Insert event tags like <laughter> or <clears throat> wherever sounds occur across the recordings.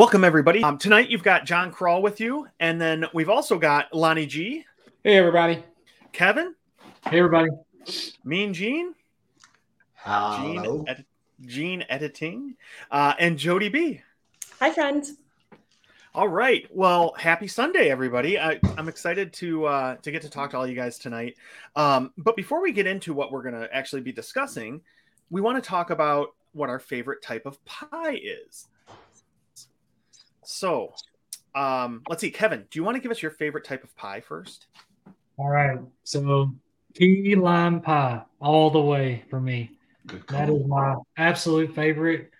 Welcome, everybody. Um, tonight you've got John Crawl with you, and then we've also got Lonnie G, Hey, everybody. Kevin, Hey, everybody. Mean Gene, Gene, Hello. edi- Gene editing, uh, and Jody B. Hi, friends. All right. Well, happy Sunday, everybody. I, I'm excited to uh, to get to talk to all you guys tonight. Um, but before we get into what we're going to actually be discussing, we want to talk about what our favorite type of pie is. So, um, let's see, Kevin. Do you want to give us your favorite type of pie first? All right. So, key lime pie all the way for me. Good That call. is my absolute favorite.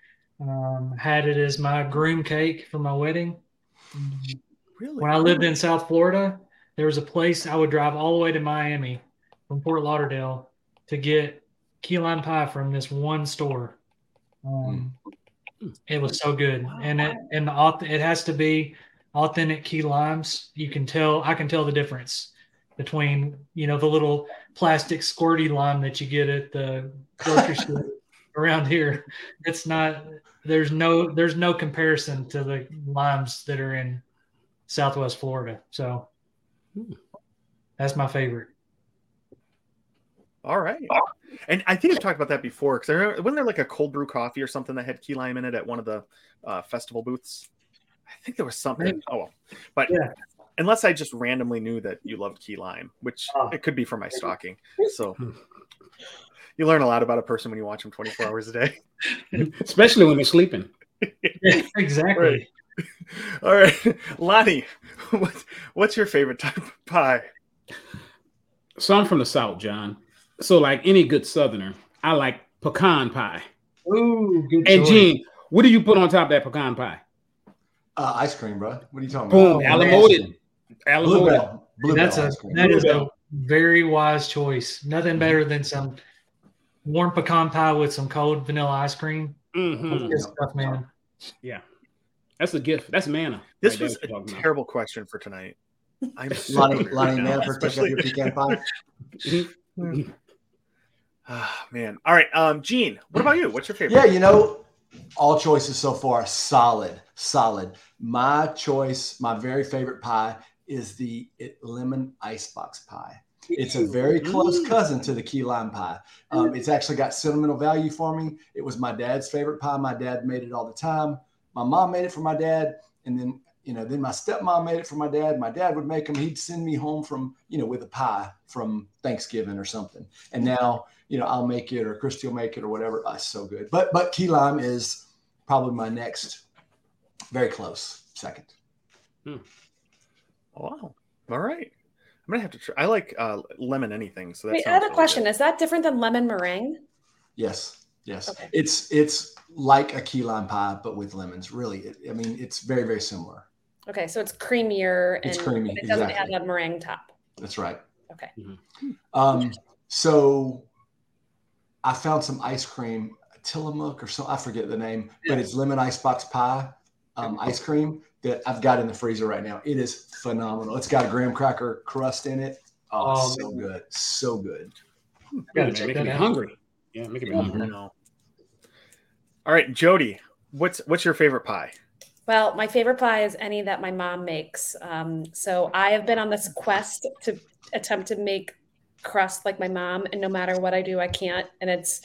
Um, had it as my groom cake for my wedding. Really? When I lived in South Florida, there was a place I would drive all the way to Miami from Fort Lauderdale to get key lime pie from this one store. Um, It was so good, and it and the, auth- it has to be authentic key limes. You can tell, I can tell the difference between you know the little plastic squirty lime that you get at the grocery <laughs> store around here. It's not. There's no. There's no comparison to the limes that are in Southwest Florida. So hmm. that's my favorite. All right. And I think I've talked about that before because I remember, wasn't there like a cold brew coffee or something that had key lime in it at one of the uh, festival booths? I think there was something. Mm. Oh, well. but Yeah. unless I just randomly knew that you loved key lime, which Oh. it could be for my stocking. So hmm. you learn a lot about a person when you watch them 24 hours a day. <laughs> Especially when they're sleeping. <laughs> exactly. <laughs> All right, Lonnie, what, what's your favorite type of pie? So I'm from the South, John. So, like any good Southerner, I like pecan pie. Ooh, good And choice. Gene, what do you put on top of that pecan pie? Uh, ice cream, bro. What are you talking Boom, about? alamoted. Alamoted. Bluebell. Bluebell That's a ice cream. that is a very wise choice. Nothing better than some warm pecan pie with some cold vanilla ice cream. Mm-hmm. That's good stuff, man. Yeah, that's a gift. That's manna. This right was a talking about. terrible question for tonight. I'm so Lonnie, Lonnie right now, Manford, especially- your pecan pie. <laughs> Ah, man. All right, um, Gene, what about you? What's your favorite? Yeah, you know, all choices so far solid, solid. My choice, my very favorite pie is the lemon icebox pie. It's a very close cousin to the key lime pie. Um, it's actually got sentimental value for me. It was my dad's favorite pie. My dad made it all the time. My mom made it for my dad, and then you know, then my stepmom made it for my dad. My dad would make them. He'd send me home from you know with a pie from Thanksgiving or something. And now you know I'll make it or Christy will make it or whatever. Oh, so good. But but key lime is probably my next, very close second. Oh, wow. All right. I'm gonna have to try. I like uh, lemon anything. So that Wait, I have a really question. good. Is that different than lemon meringue? Yes, yes. Okay. It's it's like a key lime pie, but with lemons. Really, it, I mean, it's very very similar. Okay, so it's creamier and It's creamy, it doesn't exactly. have a meringue top. That's right. Okay. Um, so I found some ice cream, Tillamook or so I forget the name, but it's lemon icebox pie um, ice cream that I've got in the freezer right now. It is phenomenal. It's got a graham cracker crust in it. Oh, Oh, so good, so good. Gotta Man, check making that me out. hungry. Yeah, making me I hungry. know. All right, Jody, what's what's your favorite pie? Well, my favorite pie is any that my mom makes. Um, so I have been on this quest to attempt to make crust like my mom, and no matter what I do, I can't. And it's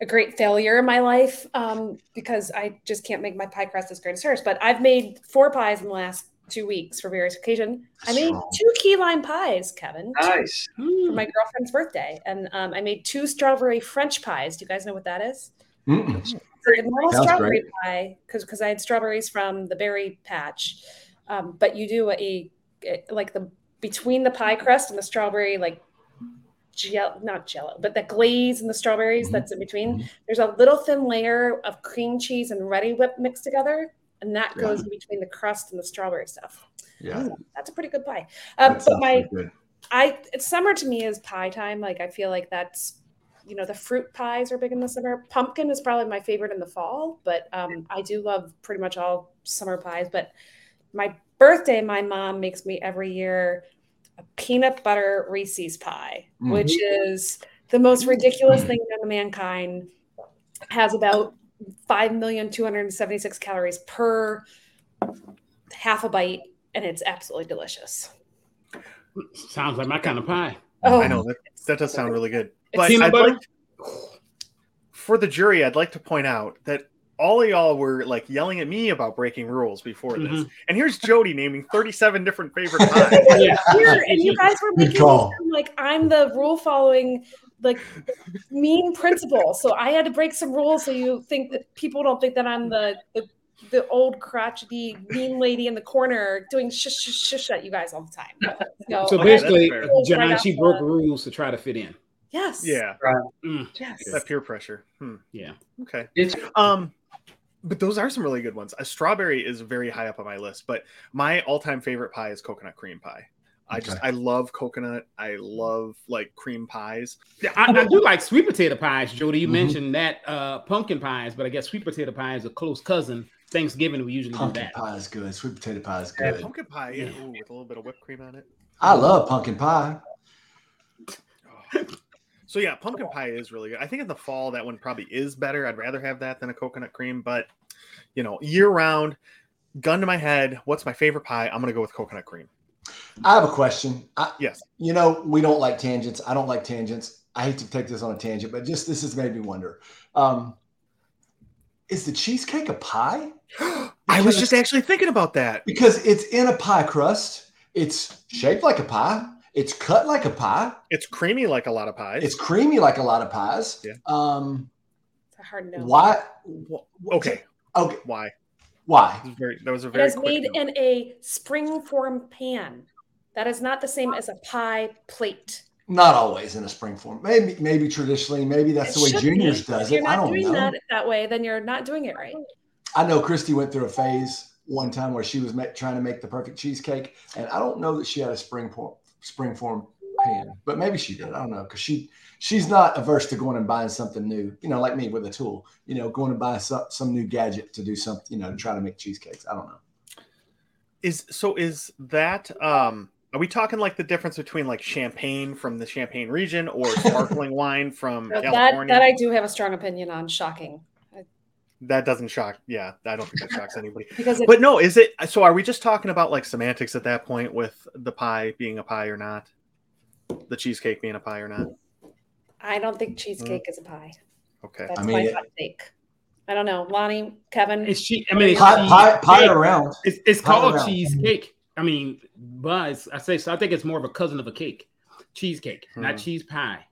a great failure in my life um, because I just can't make my pie crust as great as hers. But I've made four pies in the last two weeks for various occasions. I made two key lime pies, Kevin. Nice. for my girlfriend's birthday, and um, I made two strawberry French pies. Do you guys know what that is? Mm-mm. It's a normal strawberry great. pie because because I had strawberries from the berry patch, um, but you do a, a like the between the pie crust and the strawberry like gel not jello but the glaze and the strawberries Mhm. that's in between Mhm. there's a little thin layer of cream cheese and ready whip mixed together and that Yeah. goes in between the crust and the strawberry stuff Yeah, that's a pretty good pie um, but my good. I summer to me is pie time. Like I feel like that's you know the fruit pies are big in the summer. Pumpkin is probably my favorite in the fall, but um, I do love pretty much all summer pies. But my birthday, my mom makes me every year a peanut butter Reese's pie, Mm. which is the most ridiculous thing known to mankind. Has about five million two hundred seventy six calories per half a bite, and it's absolutely delicious. Sounds like my kind of pie. Oh, I know that, that does sound really good. But peanut I'd butter? like, for the jury, I'd like to point out that all of y'all were like yelling at me about breaking rules before this. Mhm. And here's Jody naming 37 different favorite <laughs> pies. Yeah. Here, and you guys were making me like I'm the rule following, like mean principal. So I had to break some rules so you think that people don't think that I'm the the, the old crotchety mean lady in the corner doing shush shush shush at you guys all the time. So, So I basically, fair. rules right John, off she the- broke rules to try to fit in. Yes. yeah, Mm, Yes. that peer pressure. Hmm. yeah. Okay. It's Um, but those are some really good ones. A strawberry is very high up on my list, but my all-time favorite pie is coconut cream pie. I just I love coconut. I love like cream pies. Yeah, I, I do like sweet potato pies, Jody. You Mhm. mentioned that uh, pumpkin pies, but I guess sweet potato pie is a close cousin. Thanksgiving, we usually Pumpkin do that. pie is good. Sweet potato pie is Yeah, good. Pumpkin pie, yeah, Yeah. ooh, with a little bit of whipped cream on it. I love pumpkin pie. So yeah, pumpkin pie is really good. I think in the fall that one probably is better. I'd rather have that than a coconut cream, but you know, year round, gun to my head, what's my favorite pie? I'm gonna go with coconut cream. I have a question. I, Yes. you know, we don't like tangents. I don't like tangents. I hate to take this on a tangent, but just this has made me wonder. Um, is the cheesecake a pie? <gasps> I was just actually thinking about that. Because it's in a pie crust. It's shaped like a pie. It's cut like a pie. It's creamy like a lot of pies. It's creamy like a lot of pies. Yeah. Um, It's a hard no. why? Well, okay. Okay. Why? Why? That was very, that was a very is quick made no. in a spring form pan. That is not the same as a pie plate. Not always in a spring form. Maybe, maybe traditionally, maybe that's It the way juniors be. does If you're it. I not don't doing know. that that way, then you're not doing it right. I know Christy went through a phase one time where she was ma- trying to make the perfect cheesecake, and I don't know that she had a spring form spring form pan, but maybe she did. I don't know because she she's not averse to going and buying something new. You know, like me with a tool. You know, going and buying some some new gadget to do something. You know, to try to make cheesecakes. I don't know. Is so is that um are we talking like the difference between like champagne from the champagne region or sparkling <laughs> wine from So that California? that I do have a strong opinion on. Shocking, that doesn't shock. Yeah, I don't think that shocks anybody. <laughs> because it, But no, is it so? Are we just talking about like semantics at that point with the pie being a pie or not? The cheesecake being a pie or not? I don't think cheesecake is a pie. Okay. That's I mean, my hot take. I don't know, Lonnie, Kevin. It's che- I mean, it's Pie, pie, pie around. It's, it's Pie called around. cheesecake. I mean, but it's, I say so. I think it's more of a cousin of a cake, cheesecake, Hmm. not cheese pie.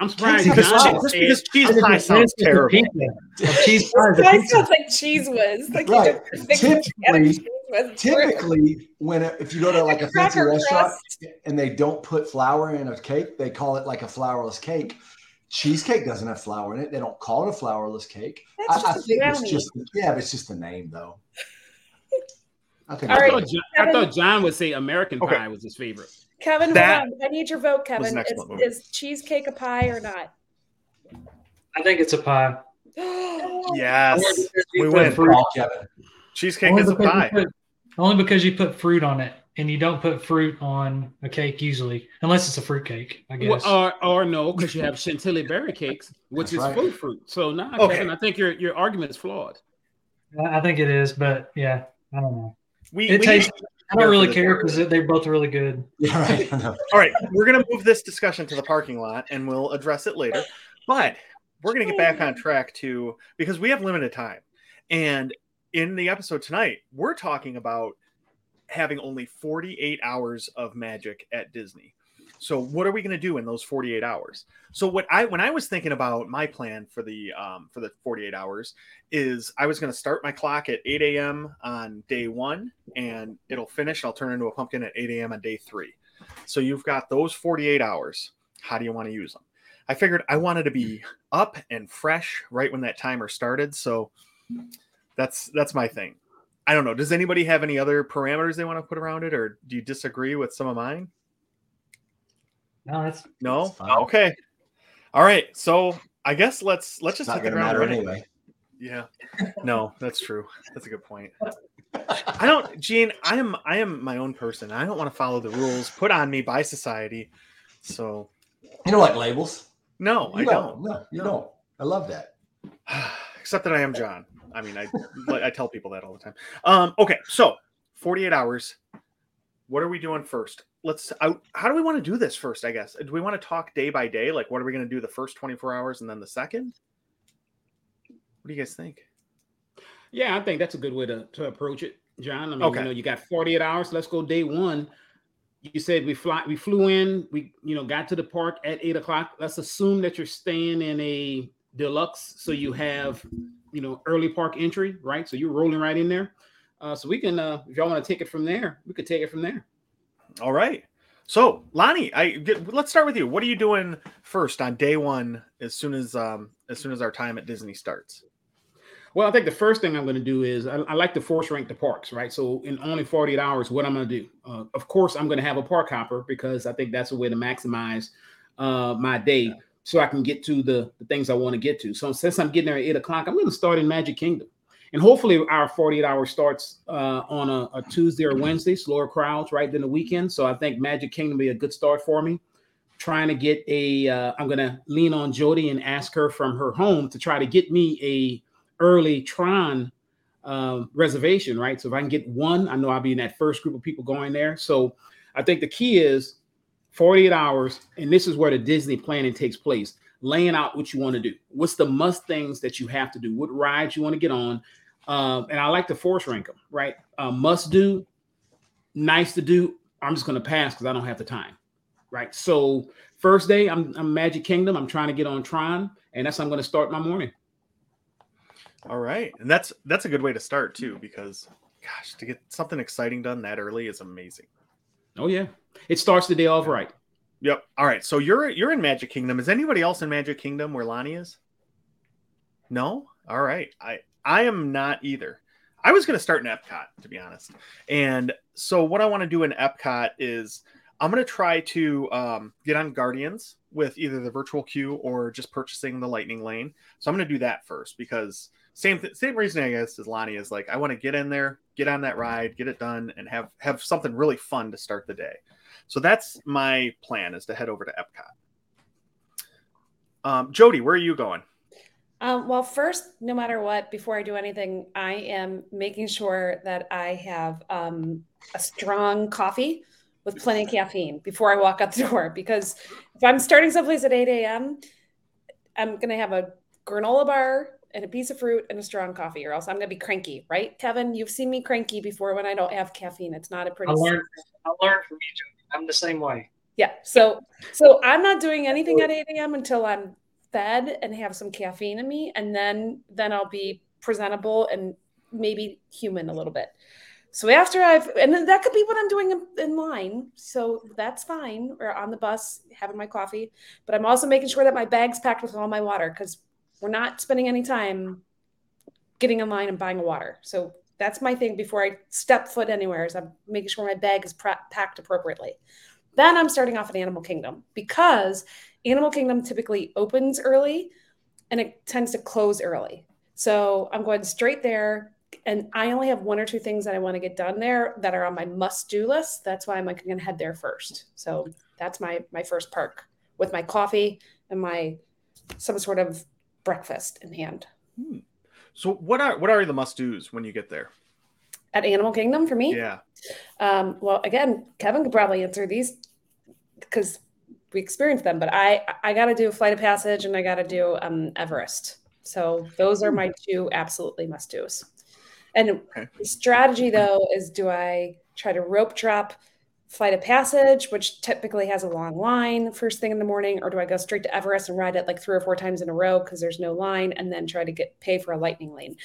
I'm surprised. Because John Just because cheese I pie said sounds terrible. cheese pie is a That pizza. sounds like cheese whiz. Like Right. Typically- cheese whiz is. Typically, when a, if you go to like a fancy restaurant crust. and they don't put flour in a cake, they call it like a flourless cake. Cheesecake doesn't have flour in it. They don't call it a flourless cake. That's I, I just a think it's just yeah, it's just the name though. <laughs> I think All I, right. thought John, I thought John would say American Okay. pie was his favorite. Kevin, That. I need your vote, Kevin. Is, is cheesecake a pie or not? I think it's a pie. <gasps> Yes, we you put win. fruit- Kevin. cheesecake only is a pie. put- only because you put fruit on it, and you don't put fruit on a cake usually, unless it's a fruit cake. I Well, guess. or or no, because you have chantilly berry cakes, which That's is right. full fruit. So now, Okay. Kevin, I think your your argument is flawed. I I think it is, but yeah, I don't know. We, It we- tastes. I don't really care because they're both really good. <laughs> Yeah, right. <laughs> <laughs> All right, we're gonna move this discussion to the parking lot, and we'll address it later. But we're gonna get back on track to because we have limited time, and in the episode tonight, we're talking about having only 48 hours of magic at Disney. So what are we going to do in those 48 hours? So what I when I was thinking about my plan for the um, for the 48 hours is I was going to start my clock at 8 a.m. on day one, and it'll finish. I'll turn into a pumpkin at 8 a.m. on day three. So you've got those 48 hours. How do you want to use them? I figured I wanted to be up and fresh right when that timer started. So that's that's my thing. I don't know. Does anybody have any other parameters they want to put around it, or do you disagree with some of mine? No, that's No. That's. Okay. All right. So I guess let's let's It's just not hit the going to ground matter running. anyway. Yeah. No, that's true. That's a good point. <laughs> I don't, Gene. I am I am my own person. I don't want to follow the rules put on me by society. So You don't like labels? no, I You don't. No, you don't. I love that. <sighs> except that I am John. I mean, I I tell people that all the time. Um, okay, so 48 hours. What are we doing first? Let's. I, how do we want to do this first? I guess. Do we want to talk day by day? Like, what are we going to do the first 24 hours and then the second? What do you guys think? Yeah, I think that's a good way to, to approach it, John. I mean, Okay. you know, you got 48 hours. Let's go day one. You said we fly, we flew in, we you know got to the park at eight o'clock. Let's assume that you're staying in a deluxe, so you have you know early park entry, right? So you're rolling right in there. Uh, so we can, uh, if y'all want to take it from there, we could take it from there. All right. So, Lonnie, I get, let's start with you. What are you doing first on day one? As soon as um as soon as our time at Disney starts. Well, I think the first thing I'm going to do is I, I like to force rank the parks, right? So in only 48 hours, what I'm going to do? Uh, of course, I'm going to have a park hopper because I think that's a way to maximize uh, my day so I can get to the, the things I want to get to. So since I'm getting there at eight o'clock, I'm going to start in Magic Kingdom. And hopefully our 48 hour starts uh, on a, a Tuesday or Wednesday, slower crowds, right, than the weekend. So I think Magic Kingdom will be a good start for me. Trying to get a, uh, I'm going to lean on Jody and ask her from her home to try to get me a early Tron uh, reservation, right? So if I can get one, I know I'll be in that first group of people going there. So I think the key is 48 hours, and this is where the Disney planning takes place. Laying out what you want to do. What's the must things that you have to do? What rides you want to get on? Um, and I like to force rank them, right? Uh, must do, nice to do. I'm just going to pass because I don't have the time, right? So first day, I'm, I'm Magic Kingdom. I'm trying to get on Tron, and that's how I'm going to start my morning. All right. And that's that's a good way to start too, because gosh, to get something exciting done that early is amazing. Oh yeah, it starts the day off right. Yep. All right. So you're you're in Magic Kingdom. Is anybody else in Magic Kingdom where Lonnie is? No. All right. I I am not either. I was going to start in Epcot to be honest. And so what I want to do in Epcot is I'm going to try to um, get on Guardians with either the virtual queue or just purchasing the Lightning Lane. So I'm going to do that first because same th- same reason I guess as Lonnie is like I want to get in there, get on that ride, get it done, and have have something really fun to start the day. So that's my plan is to head over to Epcot. Um, Jody, where are you going? Um, well, first, no matter what, before I do anything, I am making sure that I have um, a strong coffee with plenty of caffeine before I walk out the <laughs> door. Because if I'm starting someplace at 8 a.m., I'm going to have a granola bar and a piece of fruit and a strong coffee, or else I'm going to be cranky, right, Kevin? You've seen me cranky before when I don't have caffeine. It's not a pretty. I learned. I learned from you, Jody. I'm the same way. Yeah. So so I'm not doing anything at 8 a.m. until I'm fed and have some caffeine in me, and then then I'll be presentable and maybe human a little bit. So after I've and that could be what I'm doing in, in line. So that's fine. Or on the bus having my coffee. But I'm also making sure that my bag's packed with all my water because we're not spending any time getting in line and buying water. So that's my thing before I step foot anywhere is I'm making sure my bag is pra- packed appropriately. Then I'm starting off at Animal Kingdom because Animal Kingdom typically opens early and it tends to close early. So I'm going straight there. And I only have one or two things that I want to get done there that are on my must do list. That's why I'm like, going to head there first. So that's my my first park with my coffee and my some sort of breakfast in hand. So what are what are the must dos when you get there? At Animal Kingdom for me, Yeah. Um, well, again, Kevin could probably answer these because we experienced them. But I I got to do Flight of Passage and I got to do um, Everest. So those are my two absolutely must dos. And Okay. the strategy though is do I try to rope drop Flight of Passage, which typically has a long line first thing in the morning, or do I go straight to Everest and ride it like three or four times in a row because there's no line, and then try to get pay for a lightning lane?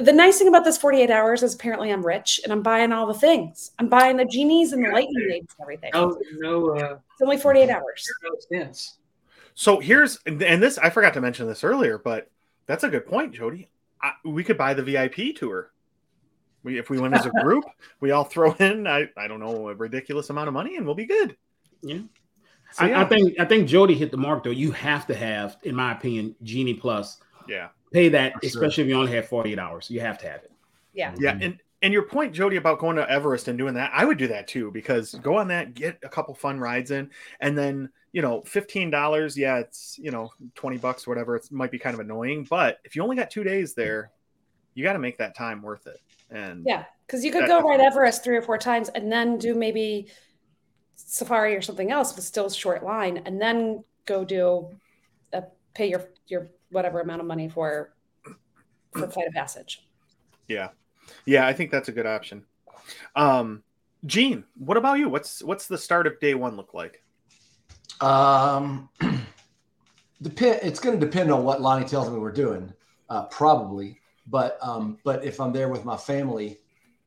The nice thing about this 48 hours is apparently I'm rich and I'm buying all the things. I'm buying the genies and the lightning lanes and everything. No, no, uh, It's only 48 hours. no. So here's and and this I forgot to mention this earlier, but that's a good point, Jody. I, we could buy the VIP tour. We, if we went as a <laughs> group, we all throw in I, I don't know a ridiculous amount of money and we'll be good. Yeah. So, I, yeah. I think I think Jody hit the mark though. You have to have, in my opinion, Genie Plus. yeah. Pay that, For sure. especially if you only have 48 hours. You have to have it. Yeah. Yeah, and and your point, Jody, about going to Everest and doing that, I would do that too because go on that, get a couple fun rides in, and then you know, fifteen dollars. Yeah, it's you know, twenty bucks, whatever. It might be kind of annoying, but if you only got two days there, you got to make that time worth it. And yeah, because you could go ride Everest three or four times and then do maybe safari or something else with still short line, and then go do a pay your your whatever amount of money for for flight of passage. Yeah, yeah, I think that's a good option. Um, Gene, what about you? What's what's the start of day one look like? Um, <clears throat> depend. It's going to depend on what Lonnie tells me we're doing, uh, probably. But um, but if I'm there with my family,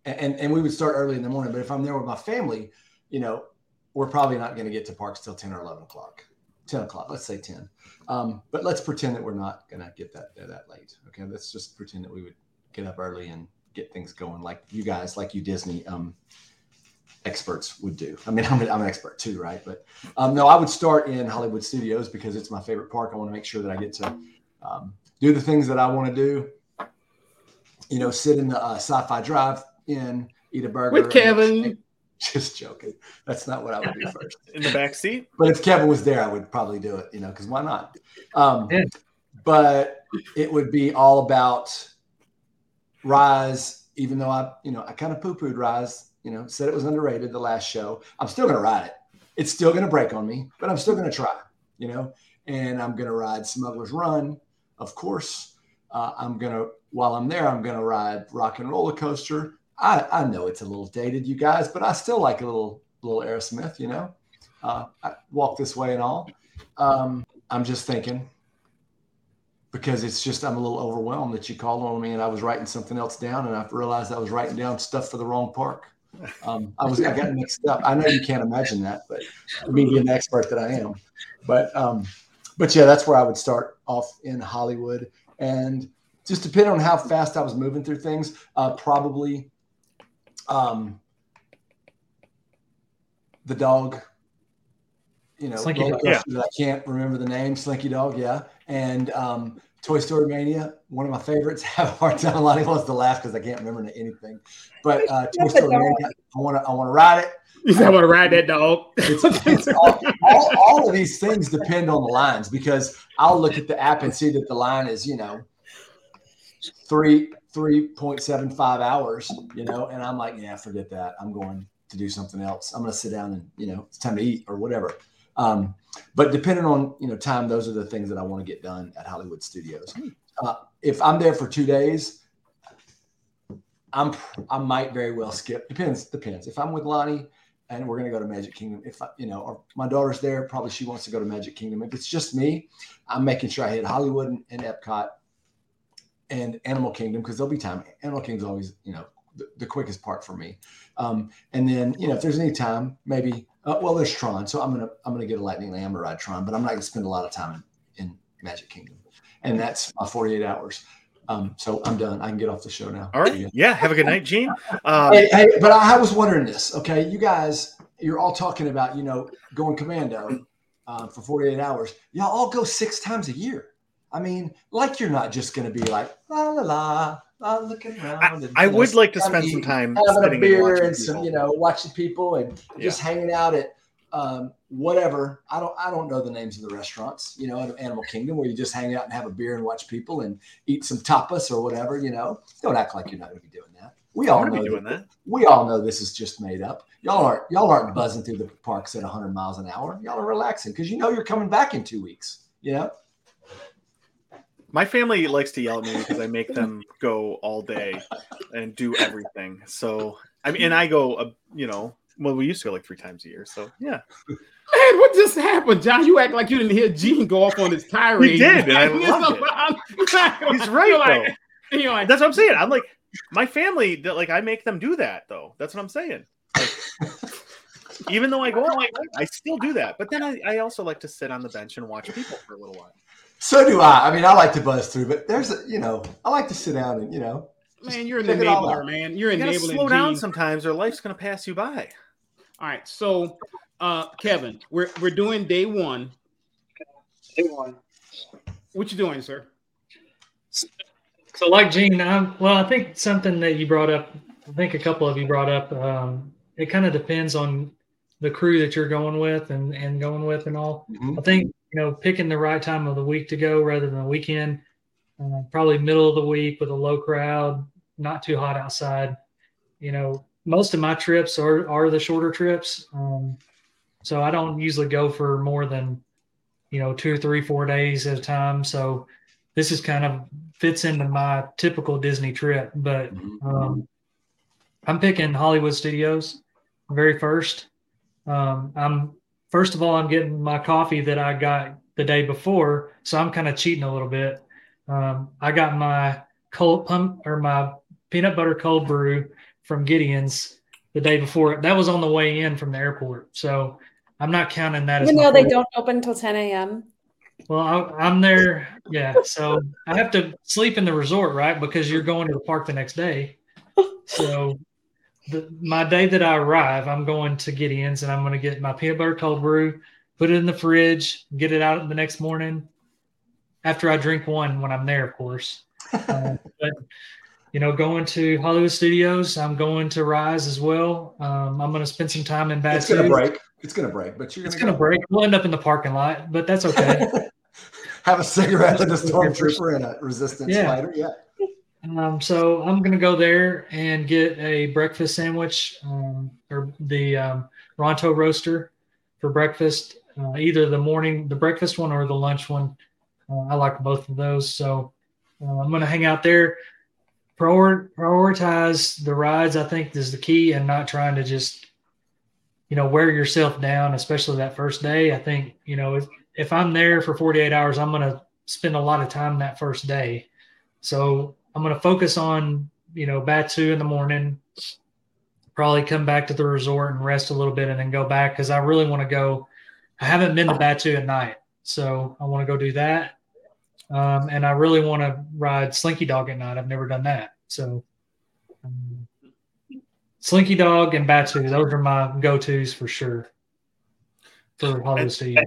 and and we would start early in the morning. But if I'm there with my family, you know, we're probably not going to get to parks till ten or eleven o'clock. 10 o'clock let's say 10 um, but let's pretend that we're not going to get that that late okay? Let's just pretend that we would get up early and get things going like you guys like you disney um, experts would do. I mean <laughs> i'm an, I'm an expert too right? But um, no i would start in hollywood studios because it's my favorite park. I want to make sure that i get to um, do the things that i want to do. You know sit in the uh, sci-fi drive in eat a burger with kevin <laughs> just joking. That's not what I would do <laughs> first. In the back seat. But if Kevin was there, I would probably do it. You know, because why not? Um, yeah. But it would be all about Rise. Even though I, you know, I kind of poo pooed Rise. You know, said it was underrated the last show. I'm still gonna ride it. It's still gonna break on me, but I'm still gonna try. You know, and I'm gonna ride Smuggler's Run, of course. Uh, I'm gonna while I'm there, I'm gonna ride Rock and Roller Coaster I, I know it's a little dated, you guys, but I still like a little little Aerosmith, you know. Uh, walk this way and all. Um, I'm just thinking because it's just I'm a little overwhelmed that you called on me and I was writing something else down and I realized I was writing down stuff for the wrong park. Um, I was I got mixed up. I know you can't imagine that, but me being the expert that I am, but um, but yeah, that's where I would start off in Hollywood and just depending on how fast I was moving through things, uh, probably um, the dog, you know, Slinky dog, yeah. I can't remember the name, Slinky Dog, yeah, and um, Toy Story Mania, one of my favorites. <laughs> Have a hard time. Lonnie wants to laugh because I can't remember anything. But uh, Toy Story Mania, I want to, I want to ride it. You said I want to ride that dog. It's, it's all, all, all, of these things depend on the lines because I'll look at the app and see that the line is, you know, three 3.75 hours, you know, and I'm like, yeah, forget that. I'm going to do something else. I'm going to sit down and, you know, it's time to eat or whatever. Um, but depending on, you know, time, those are the things that I want to get done at Hollywood Studios. Uh, if I'm there for two days, I'm, I might very well skip. Depends, depends. If I'm with Lonnie and we're going to go to Magic Kingdom, if I, you know, or my daughter's there, probably she wants to go to Magic Kingdom. If it's just me, I'm making sure I hit Hollywood and, and Epcot and Animal Kingdom because there'll be time. Animal Kingdom's always, you know, the, the quickest part for me. Um, and then, you know, if there's any time, maybe, uh, well, there's Tron. So I'm gonna I'm gonna get a Lightning Lane or ride Tron, but I'm not gonna spend a lot of time in, in Magic Kingdom, and that's my 48 hours. Um, so I'm done. I can get off the show now. All right. Yeah. Have a good night, Gene. Um, hey, hey, but I, I, was wondering this. Okay, you guys, you're all talking about you know going commando uh, for 48 hours. Y'all all go six times a year. I mean, like you're not just going to be like la la la, la looking around. And, I, I would know, like to spend some time having a beer and, some, you know, watching people and yeah. just hanging out at um, whatever. I don't, I don't know the names of the restaurants, you know, at Animal Kingdom where you just hang out and have a beer and watch people and eat some tapas or whatever. You know, don't act like you're not going to be doing that. We all know doing that, that. We all know this is just made up. Y'all aren't y'all aren't buzzing through the parks at 100 miles an hour. Y'all are relaxing because you know you're coming back in two weeks. You know. My family likes to yell at me because I make them go all day and do everything. So I mean, and I go, uh, you know, well, we used to go like three times a year. So yeah. Man, what just happened, John? You act like you didn't hear Gene go off on his tirade. He did, and I <laughs> loved it. He's right, like, though. You know, like, That's what I'm saying. I'm like, my family, that like, I make them do that, though. That's what I'm saying. Like, even though I go, I still do that. But then I, I also like to sit on the bench and watch people for a little while. So do I. I mean, I like to buzz through, but there's a, you know, I like to sit down and, you know, man, you're an enabler, man. You're you enabling. Slow down sometimes, or life's gonna pass you by. All right, so uh, Kevin, we're we're doing day one. Day one. What you doing, sir? So, like Gene, I'm, well, I think something that you brought up I think a couple of you brought up. Um, it kind of depends on the crew that you're going with and and going with and all. Mhm. I think you know picking the right time of the week to go rather than the weekend. Uh, probably middle of the week with a low crowd, not too hot outside. You know, most of my trips are are the shorter trips, um, so I don't usually go for more than you know two, three, four days at a time. So this is kind of fits into my typical Disney trip, but Mhm. um, I'm picking Hollywood Studios very first. Um, I'm first of all, I'm getting my coffee that I got the day before, so I'm kind of cheating a little bit. Um, I got my cold pump or my peanut butter cold brew from Gideon's the day before. That was on the way in from the airport, so I'm not counting that as Even though they don't open until 10 a.m. well, I, I'm there. Yeah. So I have to sleep in the resort, right? Because you're going to the park the next day. So the, my day that I arrive, I'm going to Gideon's and I'm going to get my peanut butter cold brew, put it in the fridge, get it out the next morning after I drink one when I'm there, of course. Uh, <laughs> but, you know, going to Hollywood Studios, I'm going to Rise as well. Um, I'm going to spend some time in Batuu. It's gonna break. It's gonna break, but you're It's going to break. We'll end up in the parking lot, but that's okay. <laughs> Have a cigarette with a stormtrooper and a <laughs> resistance Yeah. fighter. Yeah. Um, so I'm gonna go there and get a breakfast sandwich, um, or the um, Ronto roaster for breakfast. Uh, either the morning, the breakfast one, or the lunch one. Uh, I like both of those, so uh, I'm gonna hang out there. Prior- prioritize the rides. I think is the key, and not trying to just, you know, wear yourself down, especially that first day. I think you know if, if I'm there for 48 hours, I'm gonna spend a lot of time that first day. So I'm going to focus on, you know, Batuu in the morning, probably come back to the resort and rest a little bit and then go back because I really want to go. I haven't been to Batuu at night. So I want to go do that. Um, and I really want to ride Slinky Dog at night. I've never done that. So um, Slinky Dog and Batuu, those are my go tos for sure for And- Studios.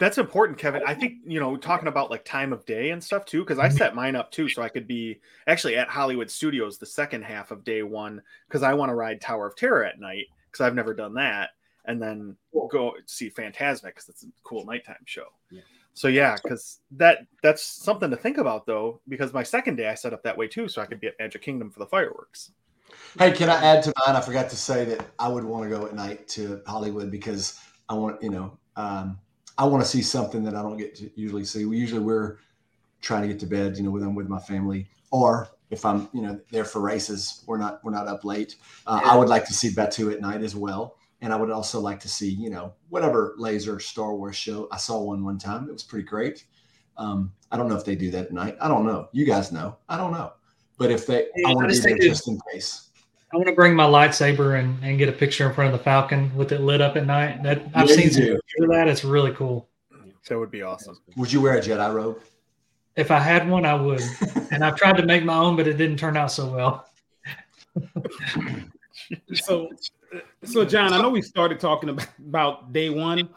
That's important, Kevin. I think you know talking about like time of day and stuff too, because I set mine up too, so I could be actually at Hollywood Studios the second half of day one because I want to ride Tower of Terror at night because I've never done that, and then go see Fantasmic because it's a cool nighttime show. Yeah. So yeah, because that that's something to think about though, because my second day I set up that way too, so I could be at Magic Kingdom for the fireworks. Hey, can I add to mine? I forgot to say that I would want to go at night to Hollywood because I want, you know, um, I want to see something that I don't get to usually see. We usually we're trying to get to bed, you know, with them with my family, or if I'm, you know, there for races, we're not we're not up late. Uh, I would like to see Batuu at night as well, and I would also like to see, you know, whatever laser Star Wars show. I saw one one time; it was pretty great. Um, I don't know if they do that at night. I don't know. You guys know. I don't know. But if they, Hey, I I want to be there just in case. I want to bring my lightsaber and, and get a picture in front of the Falcon with it lit up at night. That I've Yeah, seen some do. pictures of that. It's really cool. That would be awesome. Would you wear a Jedi robe? If I had one, I would. <laughs> And I've tried to make my own, but it didn't turn out so well. So, so John, I know we started talking about, about day one,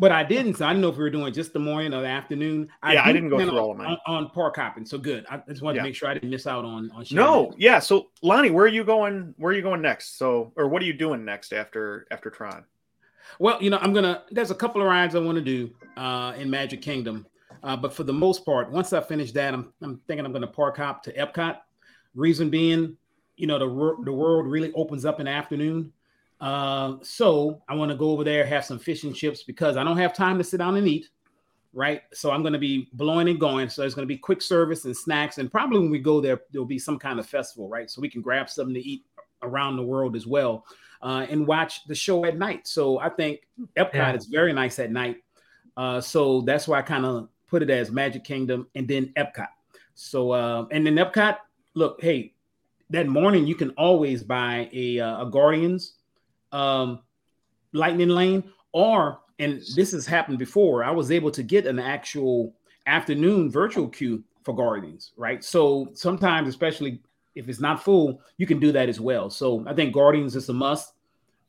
but I didn't. So I didn't know if we were doing just the morning or the afternoon. Yeah, I didn't go through on, all of mine. on, on park hopping. So good. I just wanted Yeah. to make sure I didn't miss out on on. sharing No, yeah. So Lonnie, where are you going? Where are you going next? So, or what are you doing next after after Tron? Well, you know, I'm gonna. There's a couple of rides I want to do uh, in Magic Kingdom, uh, but for the most part, once I finish that, I'm I'm thinking I'm gonna park hop to Epcot. Reason being, you know, the the world really opens up in the afternoon. Uh, so I want to go over there, have some fish and chips because I don't have time to sit down and eat. Right. So I'm going to be blowing and going. So it's going to be quick service and snacks. And probably when we go there, there'll be some kind of festival. Right. So we can grab something to eat around the world as well uh, and watch the show at night. So I think Epcot Yeah. is very nice at night. Uh, so that's why I kind of put it as Magic Kingdom and then Epcot. So uh, and then Epcot, look, hey, that morning you can always buy a, uh, a Guardians um, Lightning Lane, or and this has happened before. I was able to get an actual afternoon virtual queue for Guardians, right? So sometimes, especially if it's not full, you can do that as well. So I think Guardians is a must.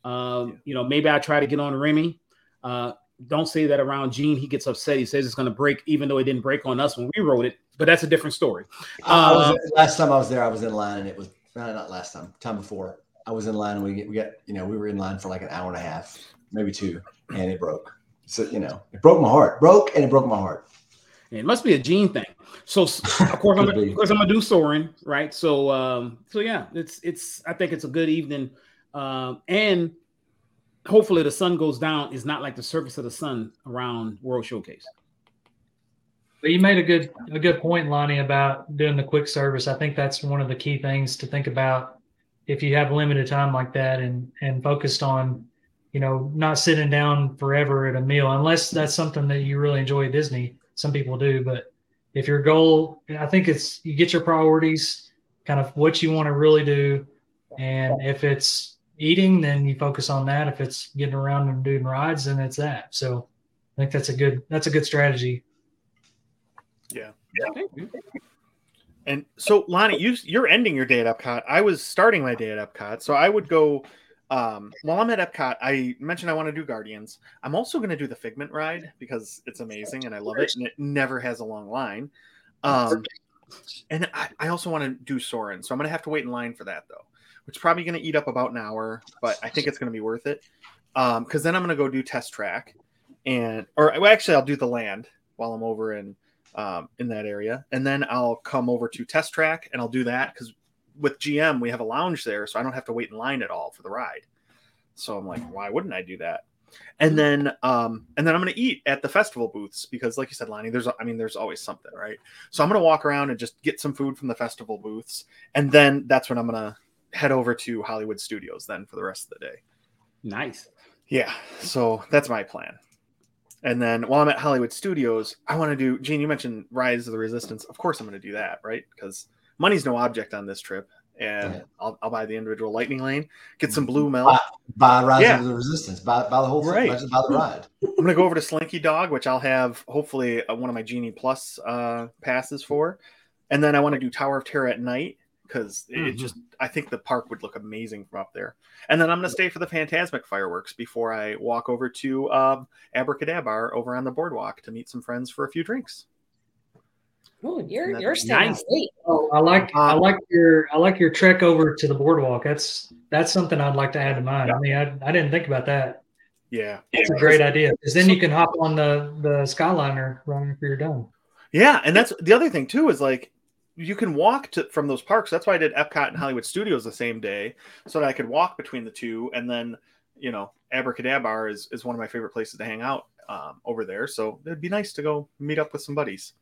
Um, You know, maybe I try to get on Remy. Uh, don't say that around Gene. He gets upset. He says it's going to break, even though it didn't break on us when we wrote it. But that's a different story. I was, Uh, last time I was there, I was in line and it was not last time. Time before. I was in line and we get, we got you know we were in line for like an hour and a half, maybe two, and it broke. So you know it broke my heart. Broke and it broke my heart. It must be a gene thing. So <laughs> of course, I'm, of course I'm gonna do Soarin', right? So um, so yeah, it's it's I think it's a good evening, um, and hopefully the sun goes down is not like the surface of the sun around World Showcase. But you made a good a good point, Lonnie, about doing the quick service. I think that's one of the key things to think about if you have limited time like that and and focused on, you know, not sitting down forever at a meal, unless that's something that you really enjoy at Disney. Some people do, but if your goal, I think it's you get your priorities, kind of what you want to really do, and if it's eating, then you focus on that. If it's getting around and doing rides, then it's that. So I think that's a good that's a good strategy. Yeah. Yeah. And so, Lonnie, you you're ending your day at Epcot. I was starting my day at Epcot, so I would go. Um, while I'm at Epcot, I mentioned I want to do Guardians. I'm also going to do the Figment ride because it's amazing and I love it, and it never has a long line. Um, and I, I also want to do Soarin', so I'm going to have to wait in line for that though, which is probably going to eat up about an hour, but I think it's going to be worth it. Um, because then I'm going to go do Test Track, and or well, actually I'll do the land while I'm over in um, in that area, and then I'll come over to Test Track and I'll do that because with GM we have a lounge there, so I don't have to wait in line at all for the ride. So I'm like, why wouldn't I do that? And then um, and then I'm gonna eat at the festival booths because, like you said, Lonnie, there's I mean there's always something, right? So I'm gonna walk around and just get some food from the festival booths, and then that's when I'm gonna head over to Hollywood Studios then for the rest of the day. Nice. Yeah, so that's my plan. And then while I'm at Hollywood Studios, I want to do. Gene, you mentioned Rise of the Resistance. Of course, I'm going to do that, right? Because money's no object on this trip, and yeah. I'll, I'll, buy the individual Lightning Lane, get some blue milk, buy, buy Rise yeah. of the Resistance, buy, buy the whole thing, right. buy the ride. I'm going to go over to Slinky Dog, which I'll have hopefully uh, one of my Genie Plus uh, passes for, and then I want to do Tower of Terror at night because mm-hmm. it just I think the park would look amazing from up there. And then I'm gonna stay for the Fantasmic fireworks before I walk over to um, Abracadabra over on the boardwalk to meet some friends for a few drinks. Oh, you're you're staying nice. late. Oh, I like I like your I like your trek over to the boardwalk. That's that's something I'd like to add to mine. Yeah. I mean, I, I didn't think about that. Yeah, it's a great idea because then you can hop on the the Skyliner right after you're done. Yeah, and that's the other thing too is like you can walk to from those parks. That's why I did Epcot and Hollywood Studios the same day, so that I could walk between the two. And then, you know, Abracadabra is, is one of my favorite places to hang out um, over there. So it'd be nice to go meet up with some buddies.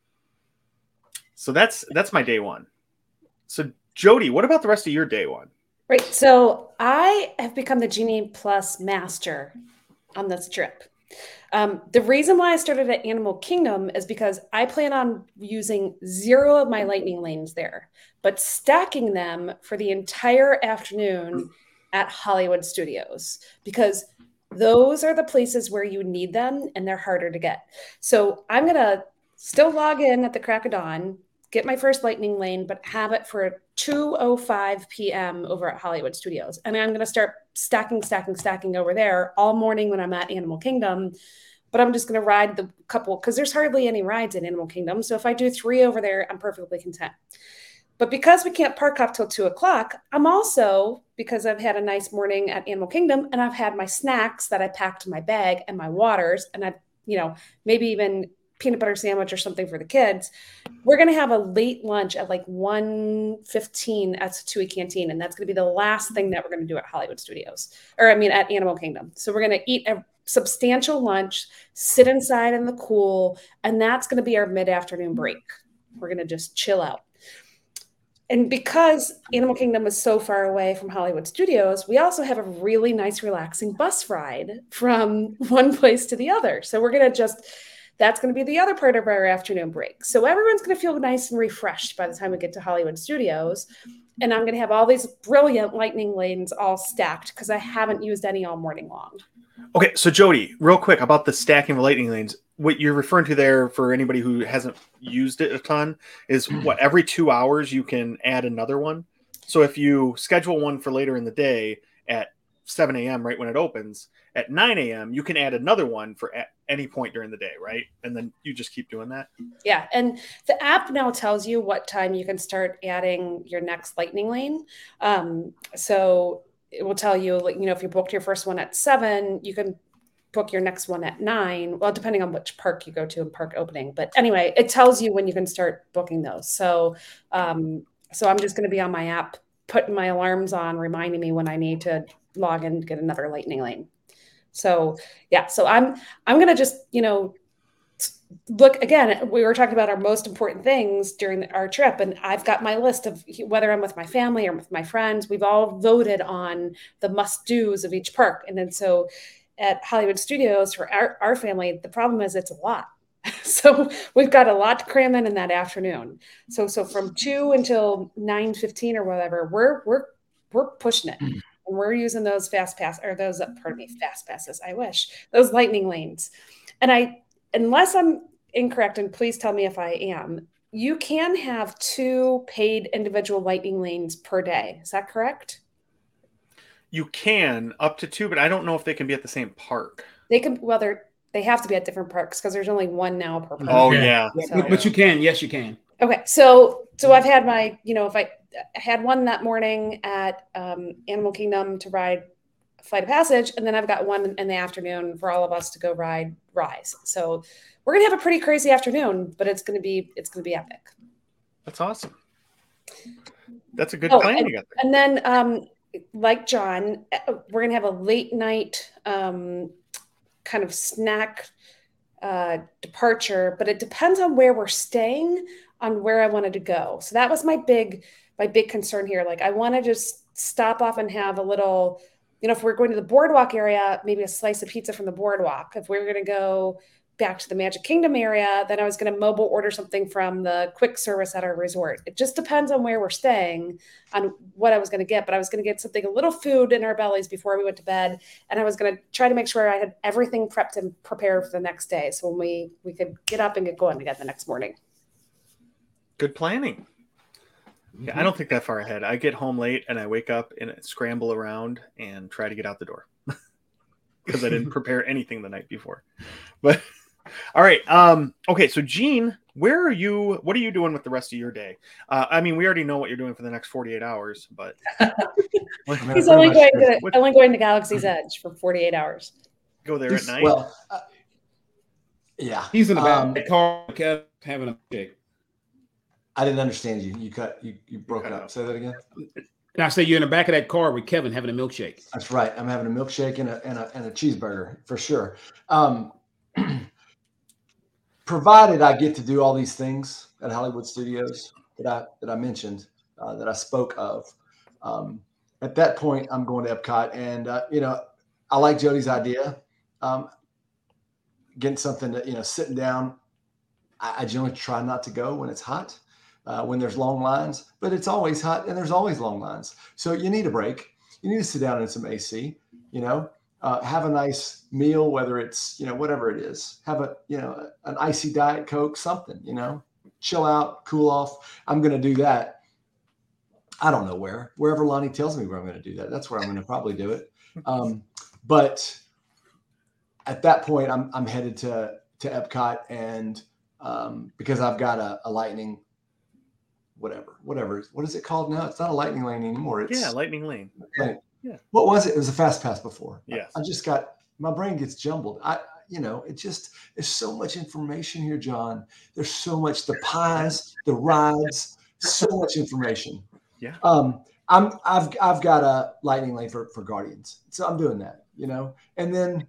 So that's that's my day one. So Jody, what about the rest of your day one? Right. So I have become the Genie Plus master on this trip. Um, the reason why I started at Animal Kingdom is because I plan on using zero of my lightning lanes there, but stacking them for the entire afternoon at Hollywood Studios because those are the places where you need them and they're harder to get. So I'm going to still log in at the crack of dawn, get my first lightning lane, but have it for 2:05 p.m. over at Hollywood Studios. And I'm going to start stacking, stacking, stacking over there all morning when I'm at Animal Kingdom. But I'm just going to ride the couple because there's hardly any rides in Animal Kingdom. So if I do three over there, I'm perfectly content. But because we can't park up till two o'clock, I'm also because I've had a nice morning at Animal Kingdom and I've had my snacks that I packed in my bag and my waters, and I've you know maybe even peanut butter sandwich or something for the kids. We're going to have a late lunch at like 1.15 at Satu'li Canteen. And that's going to be the last thing that we're going to do at Hollywood Studios, or I mean, at Animal Kingdom. So we're going to eat a substantial lunch, sit inside in the cool, and that's going to be our mid afternoon break. We're going to just chill out. And because Animal Kingdom is so far away from Hollywood Studios, we also have a really nice, relaxing bus ride from <laughs> one place to the other. So we're going to just that's going to be the other part of our afternoon break. So everyone's going to feel nice and refreshed by the time we get to Hollywood Studios. And I'm going to have all these brilliant lightning lanes all stacked because I haven't used any all morning long. Okay, so Jody, real quick about the stacking of lightning lanes. What you're referring to there, for anybody who hasn't used it a ton, is <clears throat> what every two hours you can add another one. So if you schedule one for later in the day at 7 a.m. right when it opens, at 9 a.m., you can add another one for a- any point during the day, right? And then you just keep doing that. Yeah, and the app now tells you what time you can start adding your next lightning lane. Um, so it will tell you, like, you know, if you booked your first one at seven, you can book your next one at nine. Well, depending on which park you go to and park opening. But anyway, it tells you when you can start booking those. So, um, so I'm just going to be on my app, putting my alarms on, reminding me when I need to log in to get another lightning lane. So yeah, so I'm I'm gonna just you know look again. We were talking about our most important things during our trip, and I've got my list of whether I'm with my family or with my friends. We've all voted on the must dos of each park, and then so at Hollywood Studios for our, our family, the problem is it's a lot. <laughs> so we've got a lot to cram in in that afternoon. So so from two until nine fifteen or whatever, we're we're we're pushing it. Hmm. And we're using those fast pass or those pardon me fast passes. I wish those lightning lanes. And I unless I'm incorrect, and please tell me if I am. You can have two paid individual lightning lanes per day. Is that correct? You can up to two, but I don't know if they can be at the same park. They can. Well, they're they have to be at different parks because there's only one now per park. Oh yeah, so, but you can. Yes, you can. Okay, so so I've had my you know if I, I had one that morning at um, Animal Kingdom to ride Flight of Passage, and then I've got one in the afternoon for all of us to go ride Rise. So we're gonna have a pretty crazy afternoon, but it's gonna be it's gonna be epic. That's awesome. That's a good oh, plan and, you got there. And then um, like John, uh, we're gonna have a late night um, kind of snack uh, departure, but it depends on where we're staying, on where I wanted to go. So that was my big my big concern here. Like I want to just stop off and have a little, you know, if we're going to the boardwalk area, maybe a slice of pizza from the boardwalk. If we we're going to go back to the Magic Kingdom area, then I was going to mobile order something from the quick service at our resort. It just depends on where we're staying, on what I was going to get. But I was going to get something, a little food in our bellies before we went to bed, and I was going to try to make sure I had everything prepped and prepared for the next day, so when we we could get up and get going again the next morning. Good planning. Yeah, I don't think that far ahead. I get home late and I wake up and scramble around and try to get out the door <laughs> because I didn't <laughs> prepare anything the night before. But <laughs> all right. Um, okay. So, Gene, where are you? What are you doing with the rest of your day? Uh, I mean, we already know what you're doing for the next 48 hours, but he's only going to what, only going to Galaxy's Edge for 48 hours. Go there at night. Well, uh, yeah, he's in the um, car having a shake. I didn't understand you. You cut. You, you broke you up. Say that again. And I say you're in the back of that car with Kevin having a milkshake. That's right. I'm having a milkshake and a and a, and a cheeseburger for sure. Um, <clears throat> provided I get to do all these things at Hollywood Studios that I that I mentioned, uh, that I spoke of. Um, at that point, I'm going to Epcot, and uh, you know, I like Jody's idea. Um, getting something to you know, sitting down. I, I generally try not to go when it's hot, uh, when there's long lines, but it's always hot and there's always long lines. So you need a break. You need to sit down in some AC. You know, uh, have a nice meal, whether it's you know whatever it is. Have a you know an icy diet coke, something. You know, chill out, cool off. I'm going to do that. I don't know where. Wherever Lonnie tells me where I'm going to do that, that's where I'm going to probably do it. Um, but at that point, I'm I'm headed to to Epcot, and um, because I've got a, a lightning whatever, whatever. What is it called now? It's not a lightning lane anymore. It's yeah, lightning lane. Yeah. What was it? It was a fast pass before. Yeah. I, I just got my brain gets jumbled. I, you know, it just there's so much information here, John. There's so much the pies, the rides, so much information. Yeah. Um, I'm I've I've got a lightning lane for for Guardians, so I'm doing that. You know, and then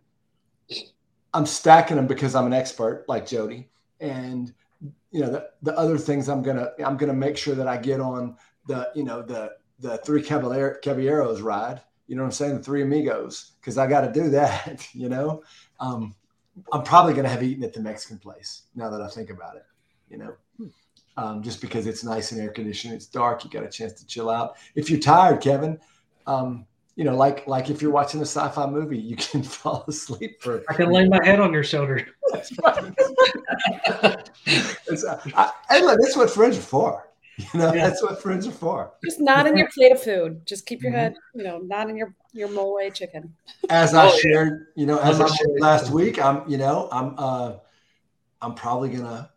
I'm stacking them because I'm an expert like Jody, and you know the, the other things I'm gonna I'm gonna make sure that I get on the you know the the three caballeros ride. You know what I'm saying? The three amigos, because I got to do <laughs> that. You know, um, I'm probably to have eaten at the Mexican place now that I think about it. You know, um, just because it's nice and air conditioned, it's dark, you got a chance to chill out. If you're tired, Kevin, um, you know, like like if you're watching a sci-fi movie, you can <laughs> fall asleep for. I can lay my head on your shoulder. That's right. <laughs> it's, uh, I, hey, look, that's what friends are for. <laughs> You know, yeah. that's what friends are for. Just not in your plate of food. Just keep your mm-hmm. head, you know, not in your your mole chicken. As I oh, shared, you know, as I shared last week, I'm, you know, I'm uh I'm probably gonna